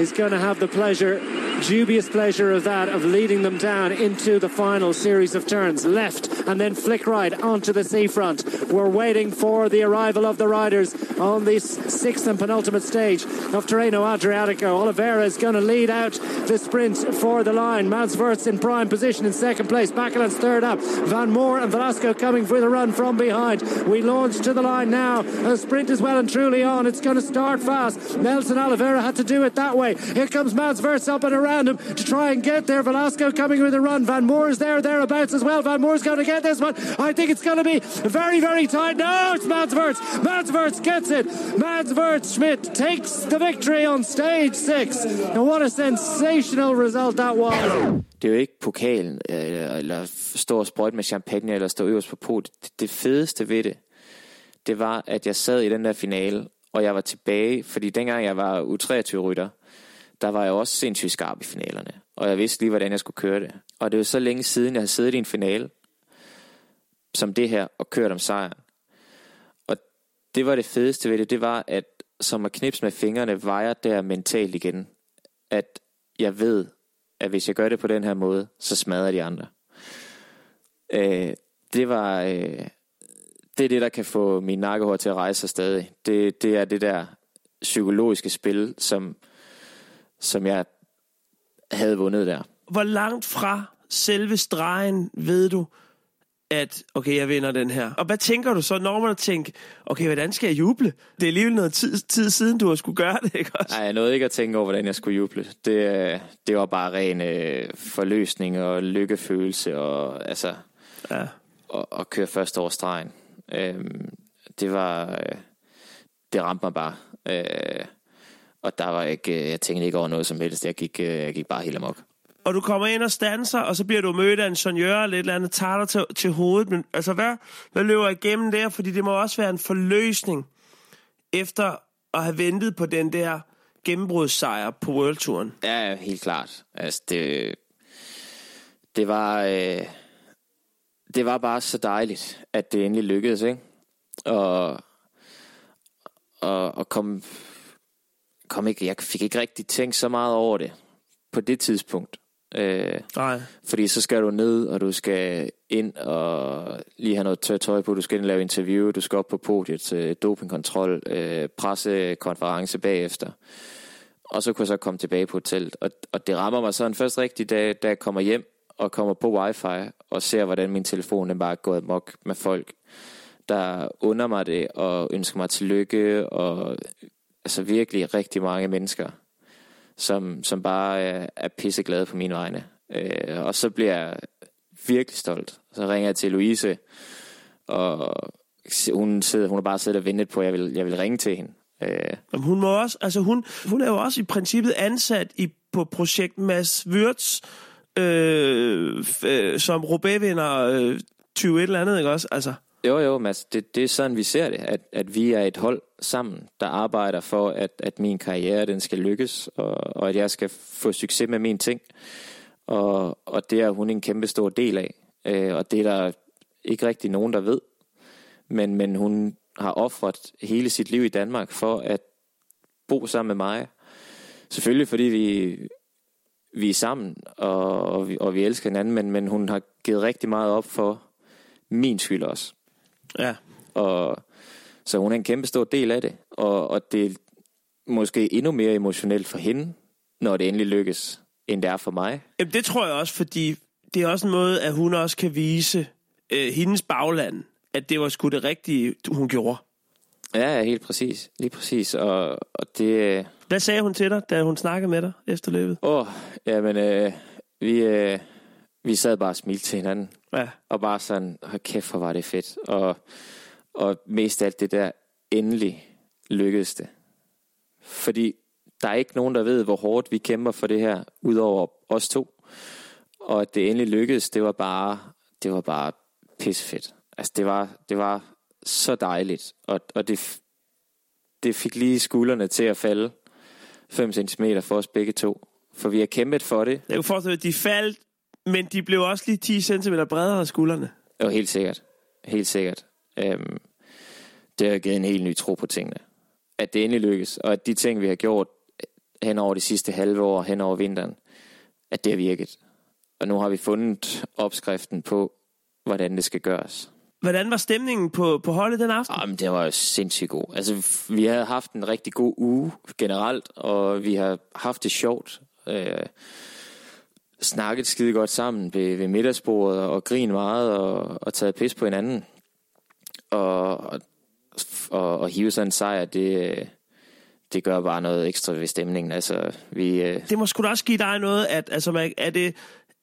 is going to have the pleasure dubious pleasure of that, of leading them down into the final series of turns. Left and then flick right onto the seafront. We're waiting for the arrival of the riders on this sixth and penultimate stage of Terreno Adriatico. Oliveira is going to lead out the sprint for the line. Mads Wirtz in prime position in second place. Backeland's third up. Van Moor and Velasco coming for the run from behind. We launch to the line now. The sprint is well and truly on. It's going to start fast. Nelson Oliveira had to do it that way. Here comes Mads Wirtz up and around him to try and get there. Velasco coming with a run. Van Moor is there, thereabouts as well. Van Moore's going to get this one. I think it's going to be very, very tight. No, it's Mads Wirtz. Gets it. Mads Schmidt takes the victory on stage six. And what a sensational result that was. Det er jo ikke pokalen, eller, eller stå og sprøjte med champagne, eller stå øverst på podiet. Det fedeste ved det, det var, at jeg sad i den der finale, og jeg var tilbage, fordi dengang jeg var U23-rytter, der var jeg også sindssygt skarp i finalerne. Og jeg vidste lige, hvordan jeg skulle køre det. Og det var så længe siden, jeg har siddet i en finale, som det her, og kørt om sejren. Og det var det fedeste ved det, det var, at som at knipse med fingrene, var jeg der mentalt igen. At jeg ved, at hvis jeg gør det på den her måde, så smadrer de andre. Øh, det var... Øh, det er det, der kan få min nakkehår til at rejse sig stadig. Det, det er det der psykologiske spil, som, som jeg havde vundet der. Hvor langt fra selve stregen ved du, at okay, jeg vinder den her. Og hvad tænker du så, når man tænker, okay, hvordan skal jeg juble? Det er alligevel noget tid, tid siden, du har skulle gøre det, ikke også? Nej, jeg nåede ikke at tænke over, hvordan jeg skulle juble. Det, det var bare ren øh, forløsning og lykkefølelse og altså ja. og, og køre først over stregen. Øhm, det var øh, det ramte mig bare. Øh, og der var ikke, øh, jeg tænkte ikke over noget som helst. Jeg gik, øh, jeg gik bare helt amok og du kommer ind og stanser, og så bliver du mødt af en sonjør eller et eller andet, tager dig til, til hovedet. Men altså, hvad, hvad løber igennem der? Fordi det må også være en forløsning efter at have ventet på den der gennembrudssejr på World Touren. Ja, helt klart. Altså, det, det var... Øh, det var bare så dejligt, at det endelig lykkedes, ikke? Og, og, og kom, kom ikke, jeg fik ikke rigtig tænkt så meget over det på det tidspunkt. Øh, Nej. Fordi så skal du ned, og du skal ind og lige have noget tørt tøj på. Du skal ind og lave interview, du skal op på podiet til dopingkontrol, øh, pressekonference bagefter. Og så kunne jeg så komme tilbage på hotellet. Og, og det rammer mig sådan først rigtigt, da, da jeg kommer hjem og kommer på wifi og ser, hvordan min telefon er bare gået mok med folk, der under mig det og ønsker mig tillykke. Og altså virkelig rigtig mange mennesker som, som bare er, er pisseglade på mine vegne. Øh, og så bliver jeg virkelig stolt. Så ringer jeg til Louise, og hun, sidder, hun har bare siddet og ventet på, at jeg vil, jeg vil ringe til hende. Øh. Jamen, hun må også, altså hun, hun er jo også i princippet ansat i, på projekt Mads Wirtz, øh, øh, som Robé-vinder øh, 20 et eller andet, ikke også? Altså. Jo, jo, Mads, det, det er sådan, vi ser det, at, at vi er et hold sammen, der arbejder for, at, at min karriere den skal lykkes, og, og at jeg skal få succes med mine ting. Og, og det er hun en kæmpe stor del af, øh, og det er der ikke rigtig nogen, der ved. Men, men hun har offret hele sit liv i Danmark for at bo sammen med mig. Selvfølgelig fordi vi, vi er sammen, og, og, vi, og vi elsker hinanden, men, men hun har givet rigtig meget op for min skyld også. Ja. Og, så hun er en kæmpe stor del af det. Og, og det er måske endnu mere emotionelt for hende, når det endelig lykkes, end det er for mig. Jamen, det tror jeg også, fordi det er også en måde, at hun også kan vise øh, hendes bagland, at det var sgu det rigtige, hun gjorde. Ja, helt præcis. Lige præcis. Og, og det... Hvad sagde hun til dig, da hun snakkede med dig efter løbet? Åh, oh, jamen, øh, vi, øh, vi sad bare og smilte til hinanden. Ja. Og bare sådan, hold kæft, hvor var det fedt. Og, og mest alt det der, endelig lykkedes det. Fordi der er ikke nogen, der ved, hvor hårdt vi kæmper for det her, udover os to. Og at det endelig lykkedes, det var bare, det var bare pissefedt. Altså, det var, det var så dejligt. Og, og det, det fik lige skuldrene til at falde 5 cm for os begge to. For vi har kæmpet for det. Jeg kan forestille at de faldt men de blev også lige 10 cm bredere af skuldrene. Jo, helt sikkert. Helt sikkert. Øhm, det har givet en helt ny tro på tingene. At det endelig lykkes, og at de ting, vi har gjort hen over de sidste halve år, hen over vinteren, at det har virket. Og nu har vi fundet opskriften på, hvordan det skal gøres. Hvordan var stemningen på, på holdet den aften? Jamen, det var sindssygt god. Altså, vi har haft en rigtig god uge generelt, og vi har haft det sjovt. Øh, snakket skide godt sammen ved, ved middagsbordet og grinet meget og, og taget pis på hinanden. Og, og, og, og hive sådan en sejr, det, det gør bare noget ekstra ved stemningen. Altså, vi, øh... Det må sgu da også give dig noget, at altså, er, det,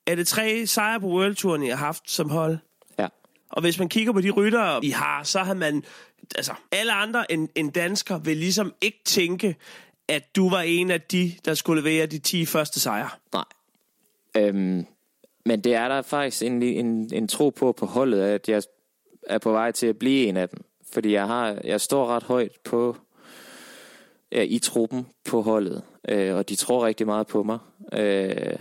er det tre sejre på World Touren, I har haft som hold? Ja. Og hvis man kigger på de ryttere, I har, så har man... Altså, alle andre end, end dansker vil ligesom ikke tænke, at du var en af de, der skulle levere de 10 første sejre. Nej, Øhm, men det er der faktisk en, en, en tro på på holdet, at jeg er på vej til at blive en af dem. Fordi jeg, har, jeg står ret højt på ja, i truppen på holdet, øh, og de tror rigtig meget på mig. Øh,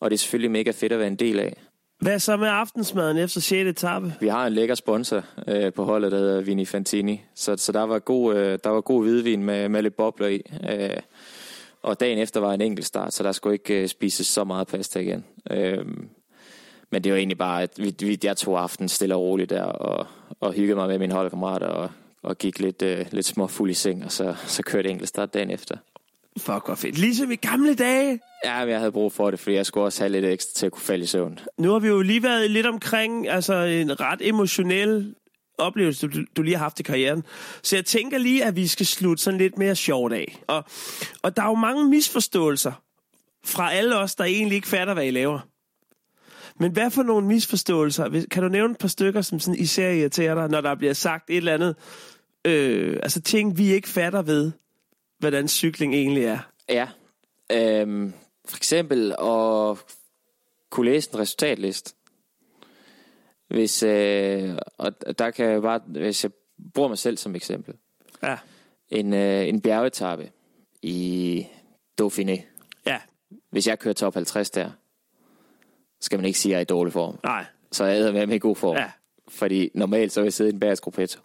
og det er selvfølgelig mega fedt at være en del af. Hvad så med aftensmaden efter 6. etape? Vi har en lækker sponsor øh, på holdet, der hedder Vini Fantini. Så, så der, var god, øh, der var god hvidvin med, med lidt bobler i. Øh, og dagen efter var en enkelt start, så der skulle ikke øh, spises så meget pasta igen. Øhm, men det var egentlig bare, at vi, vi, jeg tog aften stille og roligt der, og, og hyggede mig med mine holdkammerater, og, og gik lidt, øh, lidt småfuld i seng, og så, så kørte enkelt start dagen efter. Fuck, hvor fedt. Ligesom i gamle dage. Ja, men jeg havde brug for det, fordi jeg skulle også have lidt ekstra til at kunne falde i søvn. Nu har vi jo lige været lidt omkring altså en ret emotionel oplevelse, du, du lige har haft i karrieren. Så jeg tænker lige, at vi skal slutte sådan lidt mere sjovt af. Og, og der er jo mange misforståelser fra alle os, der egentlig ikke fatter, hvad I laver. Men hvad for nogle misforståelser? Kan du nævne et par stykker, som sådan især irriterer dig, når der bliver sagt et eller andet? Øh, altså ting, vi ikke fatter ved, hvordan cykling egentlig er. Ja. Øhm, for eksempel at kunne læse en resultatliste. Hvis, øh, og der kan jeg bare, hvis jeg bruger mig selv som eksempel. Ja. En, øh, en bjergetappe i Dauphiné. Ja. Hvis jeg kører top 50 der, skal man ikke sige, at jeg er i dårlig form. Nej. Så jeg er med i god form. Ja. Fordi normalt så vil jeg sidde i en bagersk gruppetto.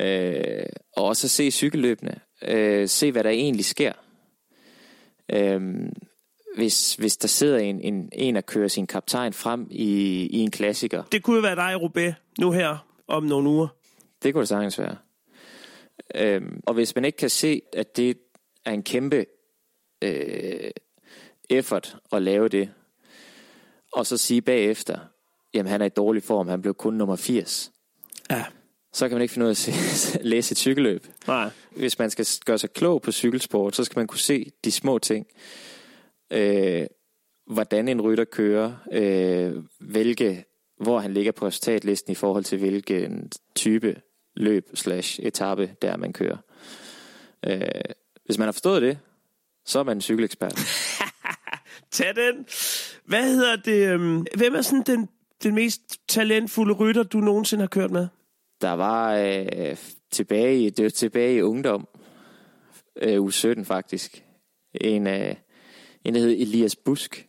Øh, og også se cykelløbene. Øh, se, hvad der egentlig sker. Øh, hvis, hvis der sidder en, en, en og kører sin kaptajn frem i, i en klassiker, Det kunne jo være dig, Roubaix, nu her om nogle uger. det kunne det sagtens være. Øhm, og hvis man ikke kan se, at det er en kæmpe øh, effort at lave det, og så sige bagefter, jamen han er i dårlig form, han blev kun nummer 80, Ja. så kan man ikke finde ud af at se, læse et cykelløb. Nej. Hvis man skal gøre sig klog på cykelsport, så skal man kunne se de små ting. Øh, hvordan en rytter kører, øh, hvilke, hvor han ligger på resultatlisten i forhold til hvilken type løb slash etape, der man kører. Øh, hvis man har forstået det, så er man en cykelekspert. Tag den. Hvad hedder det? øhm, Hvem er sådan den, den mest talentfulde rytter, du nogensinde har kørt med? Der var øh, tilbage, i, det var tilbage i ungdom, øh, u 17 faktisk, en, øh, en der hed Elias Busk.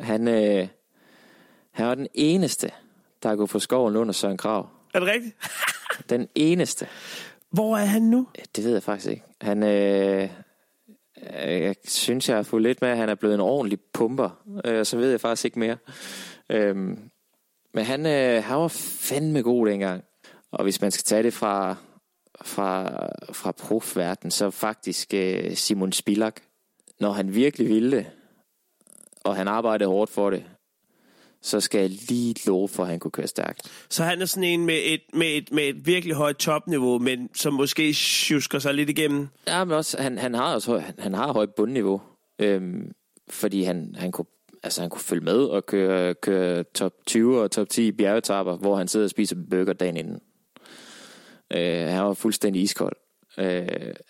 Han, øh, han var den eneste, der kunne få skoven under Søren Krav. Er det rigtigt? Den eneste. Hvor er han nu? Det ved jeg faktisk ikke. Han, øh, øh, jeg synes, jeg har fået lidt med, at han er blevet en ordentlig pumper. Øh, så ved jeg faktisk ikke mere. Øh, men han, øh, han var fandme god dengang. Og hvis man skal tage det fra, fra, fra profverden, så faktisk øh, Simon Spilak. Når han virkelig ville det, og han arbejdede hårdt for det, så skal jeg lige love for, at han kunne køre stærkt. Så han er sådan en med et, med et, med et virkelig højt topniveau, men som måske sjusker sig lidt igennem. Ja, men også, han, han har også han, han har højt bundniveau, øhm, fordi han, han, kunne, altså, han kunne følge med og køre, køre top 20 og top 10 bjergetapper, hvor han sidder og spiser burger dagen inden. Øh, han var fuldstændig iskold. Øh,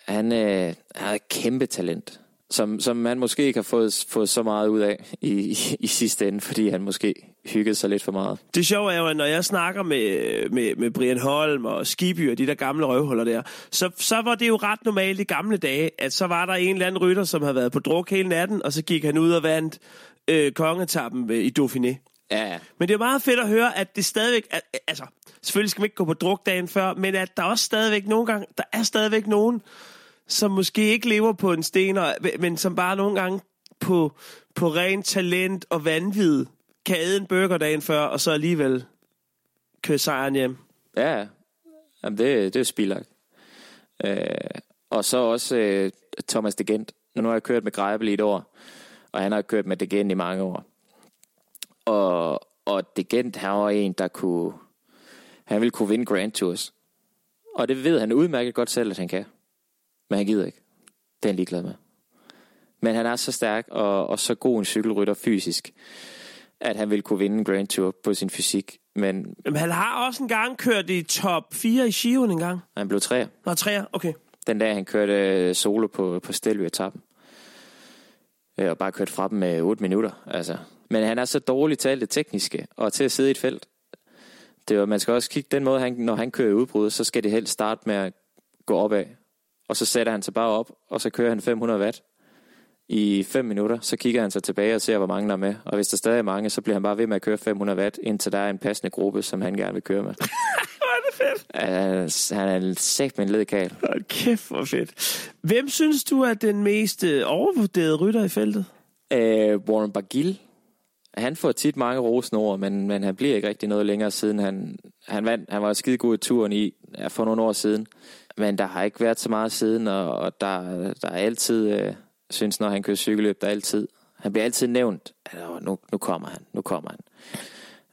han, øh, han havde kæmpe talent, som, som man måske ikke har fået, fået så meget ud af i, i, i sidste ende, fordi han måske hyggede sig lidt for meget. Det sjove er jo, at når jeg snakker med, med, med Brian Holm og Skiby og de der gamle røvhuller der, så, så var det jo ret normalt i gamle dage, at så var der en eller anden rytter, som havde været på druk hele natten, og så gik han ud og vandt øh, kongetappen øh, i Dauphiné. Ja, ja. Men det er meget fedt at høre, at det stadigvæk... At, altså, selvfølgelig skal man ikke gå på druk dagen før, men at der også stadigvæk nogle gange... Der er stadigvæk nogen, som måske ikke lever på en sten, men som bare nogle gange på, på ren talent og vanvid kan æde en burger dagen før, og så alligevel køre sejren hjem. Ja. Jamen, det, det er spilagt. Øh, og så også øh, Thomas Degent. Nu har jeg kørt med Greibel i et år, og han har kørt med Degent i mange år. Og, og Degent, han var en, der kunne... Han ville kunne vinde Grand Tours. Og det ved han udmærket godt selv, at han kan. Men han gider ikke. Det er han ligeglad med. Men han er så stærk og, og så god en cykelrytter fysisk, at han vil kunne vinde en Grand Tour på sin fysik. Men Men han har også engang kørt i top 4 i Skiven en gang. han blev træer. Nå, 3'er, okay. Den dag, han kørte øh, solo på, på Stelvio-etappen. Øh, Og bare kørt fra dem med 8 minutter. Altså. Men han er så dårligt til alt det tekniske, og til at sidde i et felt. Det var, man skal også kigge den måde, han, når han kører i udbrud, så skal det helst starte med at gå opad. Og så sætter han sig bare op, og så kører han 500 watt i 5 minutter. Så kigger han sig tilbage og ser, hvor mange der er med. Og hvis der stadig er mange, så bliver han bare ved med at køre 500 watt, indtil der er en passende gruppe, som han gerne vil køre med. Hvor er det fedt. Uh, han er sæt med en ledkal. Hold kæft, hvor fedt. Hvem synes du er den mest øh, overvurderede rytter i feltet? Uh, Warren Bargill. Han får tit mange rosende men, men han bliver ikke rigtig noget længere siden. Han, han, vandt, han var skide god i turen i ja, for nogle år siden. Men der har ikke været så meget siden, og, og der, der er altid, uh, synes når han kører cykelløb, der er altid, han bliver altid nævnt, at nu, nu kommer han, nu kommer han.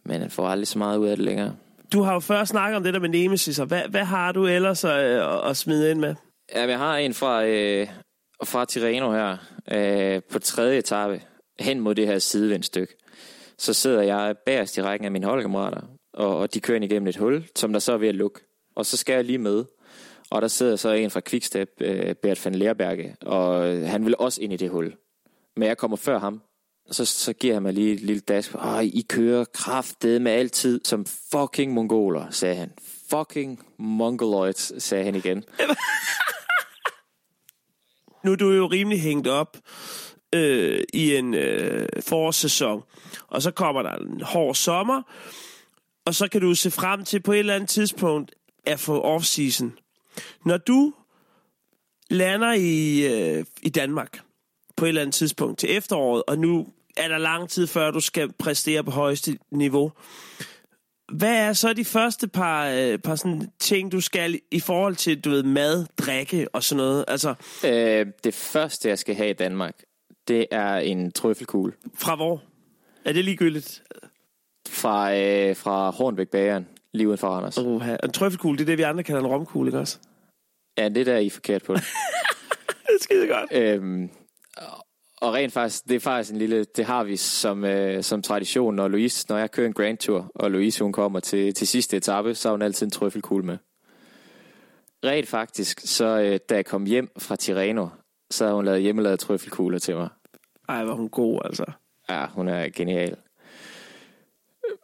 Men han får aldrig så meget ud af det længere. Du har jo før snakket om det der med Nemesis, og hvad, hvad har du ellers at, at, smide ind med? Ja, jeg har en fra, øh, fra Tirreno her, øh, på tredje etape, hen mod det her sidevindstykke. Så sidder jeg bagerst i rækken af mine holdkammerater, og, og de kører ind igennem et hul, som der så er ved at lukke. Og så skal jeg lige med. Og der sidder så en fra Quickstep, øh, Bert van Leerberge, og han vil også ind i det hul. Men jeg kommer før ham, og så, så giver han mig lige et lille dask. Åh, I kører kraftet med altid som fucking mongoler, sagde han. Fucking mongoloids, sagde han igen. nu er du jo rimelig hængt op øh, i en øh, forårssæson, og så kommer der en hård sommer, og så kan du se frem til på et eller andet tidspunkt at få off-season. Når du lander i, øh, i Danmark på et eller andet tidspunkt til efteråret, og nu er der lang tid før du skal præstere på højeste niveau. Hvad er så de første par, øh, par sådan ting, du skal i forhold til, du ved, mad, drikke og sådan noget? Altså, øh, det første, jeg skal have i Danmark, det er en trøffelkugle. Fra hvor? Er det ligegyldigt? Fra, øh, fra Hornbæk Bageren, lige uden for Randers. Uh, en trøffelkugle, det er det, vi andre kalder en romkugle, ikke også? Ja, det der er I forkert på. det er skide godt. Øhm, og rent faktisk, det er faktisk en lille, det har vi som, øh, som tradition, når Louise, når jeg kører en Grand Tour, og Louise hun kommer til, til sidste etape, så har hun altid en trøffelkugle med. Rent faktisk, så øh, da jeg kom hjem fra Tirreno, så har hun lavet hjemmelavet trøffelkugler til mig. Ej, hvor hun god, altså. Ja, hun er genial.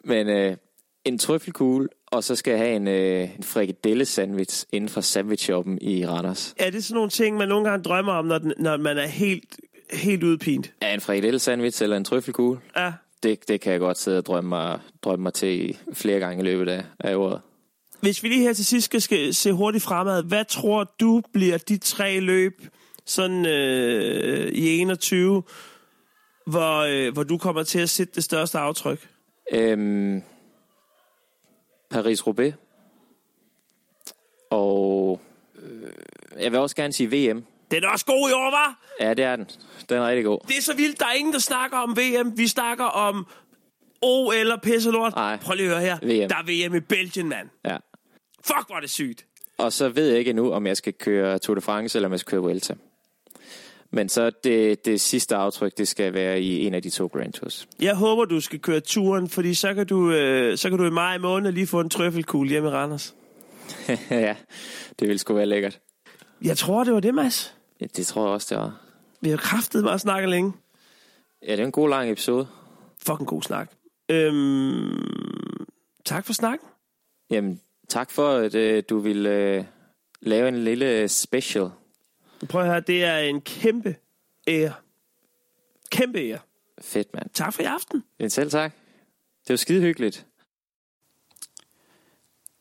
Men øh, en trøffelkugle, og så skal jeg have en, øh, en frikadelle sandwich inden for sandwich shoppen i Randers. Er det sådan nogle ting, man nogle gange drømmer om, når, den, når man er helt helt udpint. Ja, en frikadelle sandwich eller en trøffelkugle. Ja. Det, det kan jeg godt sidde og drømme mig, drømme mig til flere gange i løbet af, af året. Hvis vi lige her til sidst skal, skal se hurtigt fremad, hvad tror du bliver de tre løb sådan øh, i 21, hvor, øh, hvor du kommer til at sætte det største aftryk? Øhm, Paris-Roubaix. Og øh, jeg vil også gerne sige VM. Den er også god i år, var? Ja, det er den. Den er rigtig god. Det er så vildt. Der er ingen, der snakker om VM. Vi snakker om O eller pisse lort. Nej. Prøv lige at høre her. VM. Der er VM i Belgien, mand. Ja. Fuck, hvor er det sygt. Og så ved jeg ikke endnu, om jeg skal køre Tour de France, eller om jeg skal køre Vuelta. Men så det, det sidste aftryk, det skal være i en af de to Grand Tours. Jeg håber, du skal køre turen, fordi så kan du, øh, så kan du i maj måned lige få en trøffelkugle hjemme i Randers. ja, det ville sgu være lækkert. Jeg tror, det var det, Mads. Ja, det tror jeg også, det var. Vi har kraftet bare snakket længe. Ja, det er en god lang episode. Fucking god snak. Øhm, tak for snakken. Jamen, tak for, at øh, du ville øh, lave en lille special. Prøv at høre, det er en kæmpe ære. Kæmpe ære. Fedt, mand. Tak for i aften. Ja, selv tak. Det var skide hyggeligt.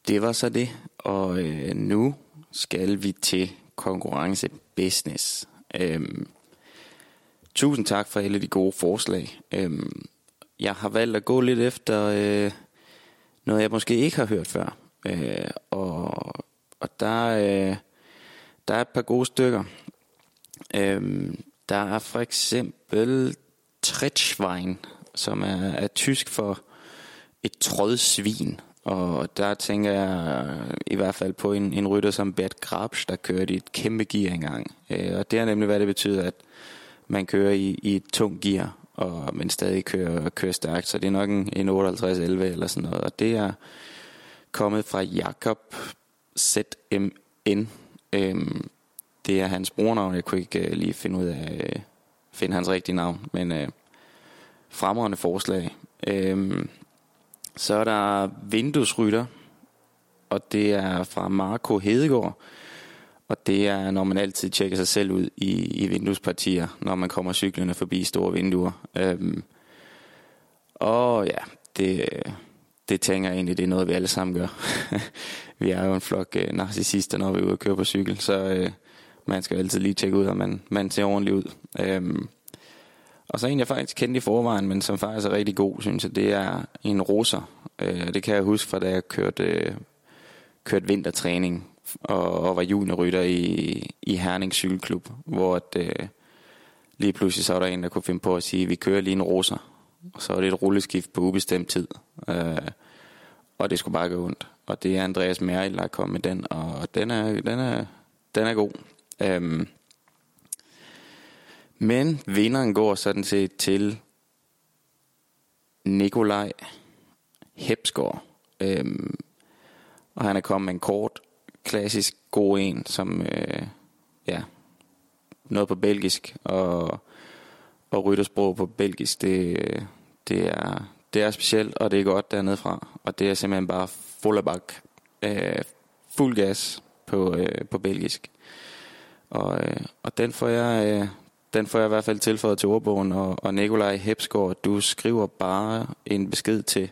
Det var så det, og øh, nu skal vi til konkurrence business. Øhm, tusind tak for alle de gode forslag. Øhm, jeg har valgt at gå lidt efter øh, noget, jeg måske ikke har hørt før. Øh, og, og der, øh, der er et par gode stykker. Øhm, der er for eksempel Tretschwein, som er, er tysk for et trådsvin. Og der tænker jeg øh, i hvert fald på en, en rytter som Bert Grabsch, der kørte i et kæmpe gear engang. Øh, og det er nemlig, hvad det betyder, at man kører i, i et tungt gear, og, men stadig kører, kører stærkt. Så det er nok en, en 58-11 eller sådan noget. Og det er kommet fra Jakob ZMN. Øhm, det er hans brugernavn. Jeg kunne ikke øh, lige finde ud af øh, finde hans rigtige navn, men øh, fremragende forslag. Øhm, så er der vinduesrytter, og det er fra Marco Hedegaard. Og det er, når man altid tjekker sig selv ud i, i vinduespartier, når man kommer cyklerne forbi store vinduer. Øhm, og ja, det, det tænker jeg egentlig, det er noget, vi alle sammen gør. vi er jo en flok øh, narcissister, når vi er ude og køre på cykel, så øh, man skal altid lige tjekke ud, om man, man ser ordentligt ud. Øhm, og så en, jeg faktisk kendte i forvejen, men som faktisk er rigtig god, synes jeg, det er en roser. Øh, det kan jeg huske fra, da jeg kørte, øh, kørte vintertræning og, og var juniorrytter i, i Herning Cykelklub, hvor at, øh, lige pludselig så var der en, der kunne finde på at sige, vi kører lige en roser. Og så var det et rulleskift på ubestemt tid. Øh, og det skulle bare gå ondt. Og det er Andreas Merrild, der er kommet med den, og den er, den er, den er god. Øhm, men vinderen går sådan set til Nikolaj Hepsgaard. Øhm, og han er kommet med en kort, klassisk god en, som øh, ja, noget på belgisk og, og ryttersprog på belgisk, det, det, er, det er specielt, og det er godt dernede fra. Og det er simpelthen bare fuld af bak, øh, fuld gas på, øh, på belgisk. Og, øh, og den får jeg... Øh, den får jeg i hvert fald tilføjet til ordbogen, og, og Nikolaj Hepsgaard, du skriver bare en besked til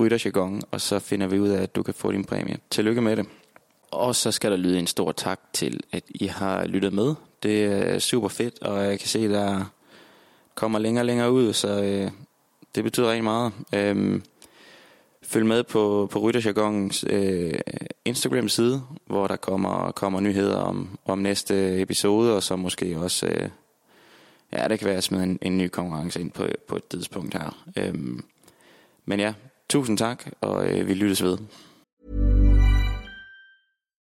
Rytterjargon, og så finder vi ud af, at du kan få din præmie. Tillykke med det. Og så skal der lyde en stor tak til, at I har lyttet med. Det er super fedt, og jeg kan se, at der kommer længere og længere ud, så øh, det betyder rigtig meget. Øhm, følg med på, på Rytterjargonens øh, Instagram-side, hvor der kommer, kommer nyheder om, om næste episode, og så måske også... Øh, ja, det kan være at smide en, en ny konkurrence ind på, på et tidspunkt her. Øhm, men ja, tusind tak, og øh, vi lyttes ved.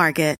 Market.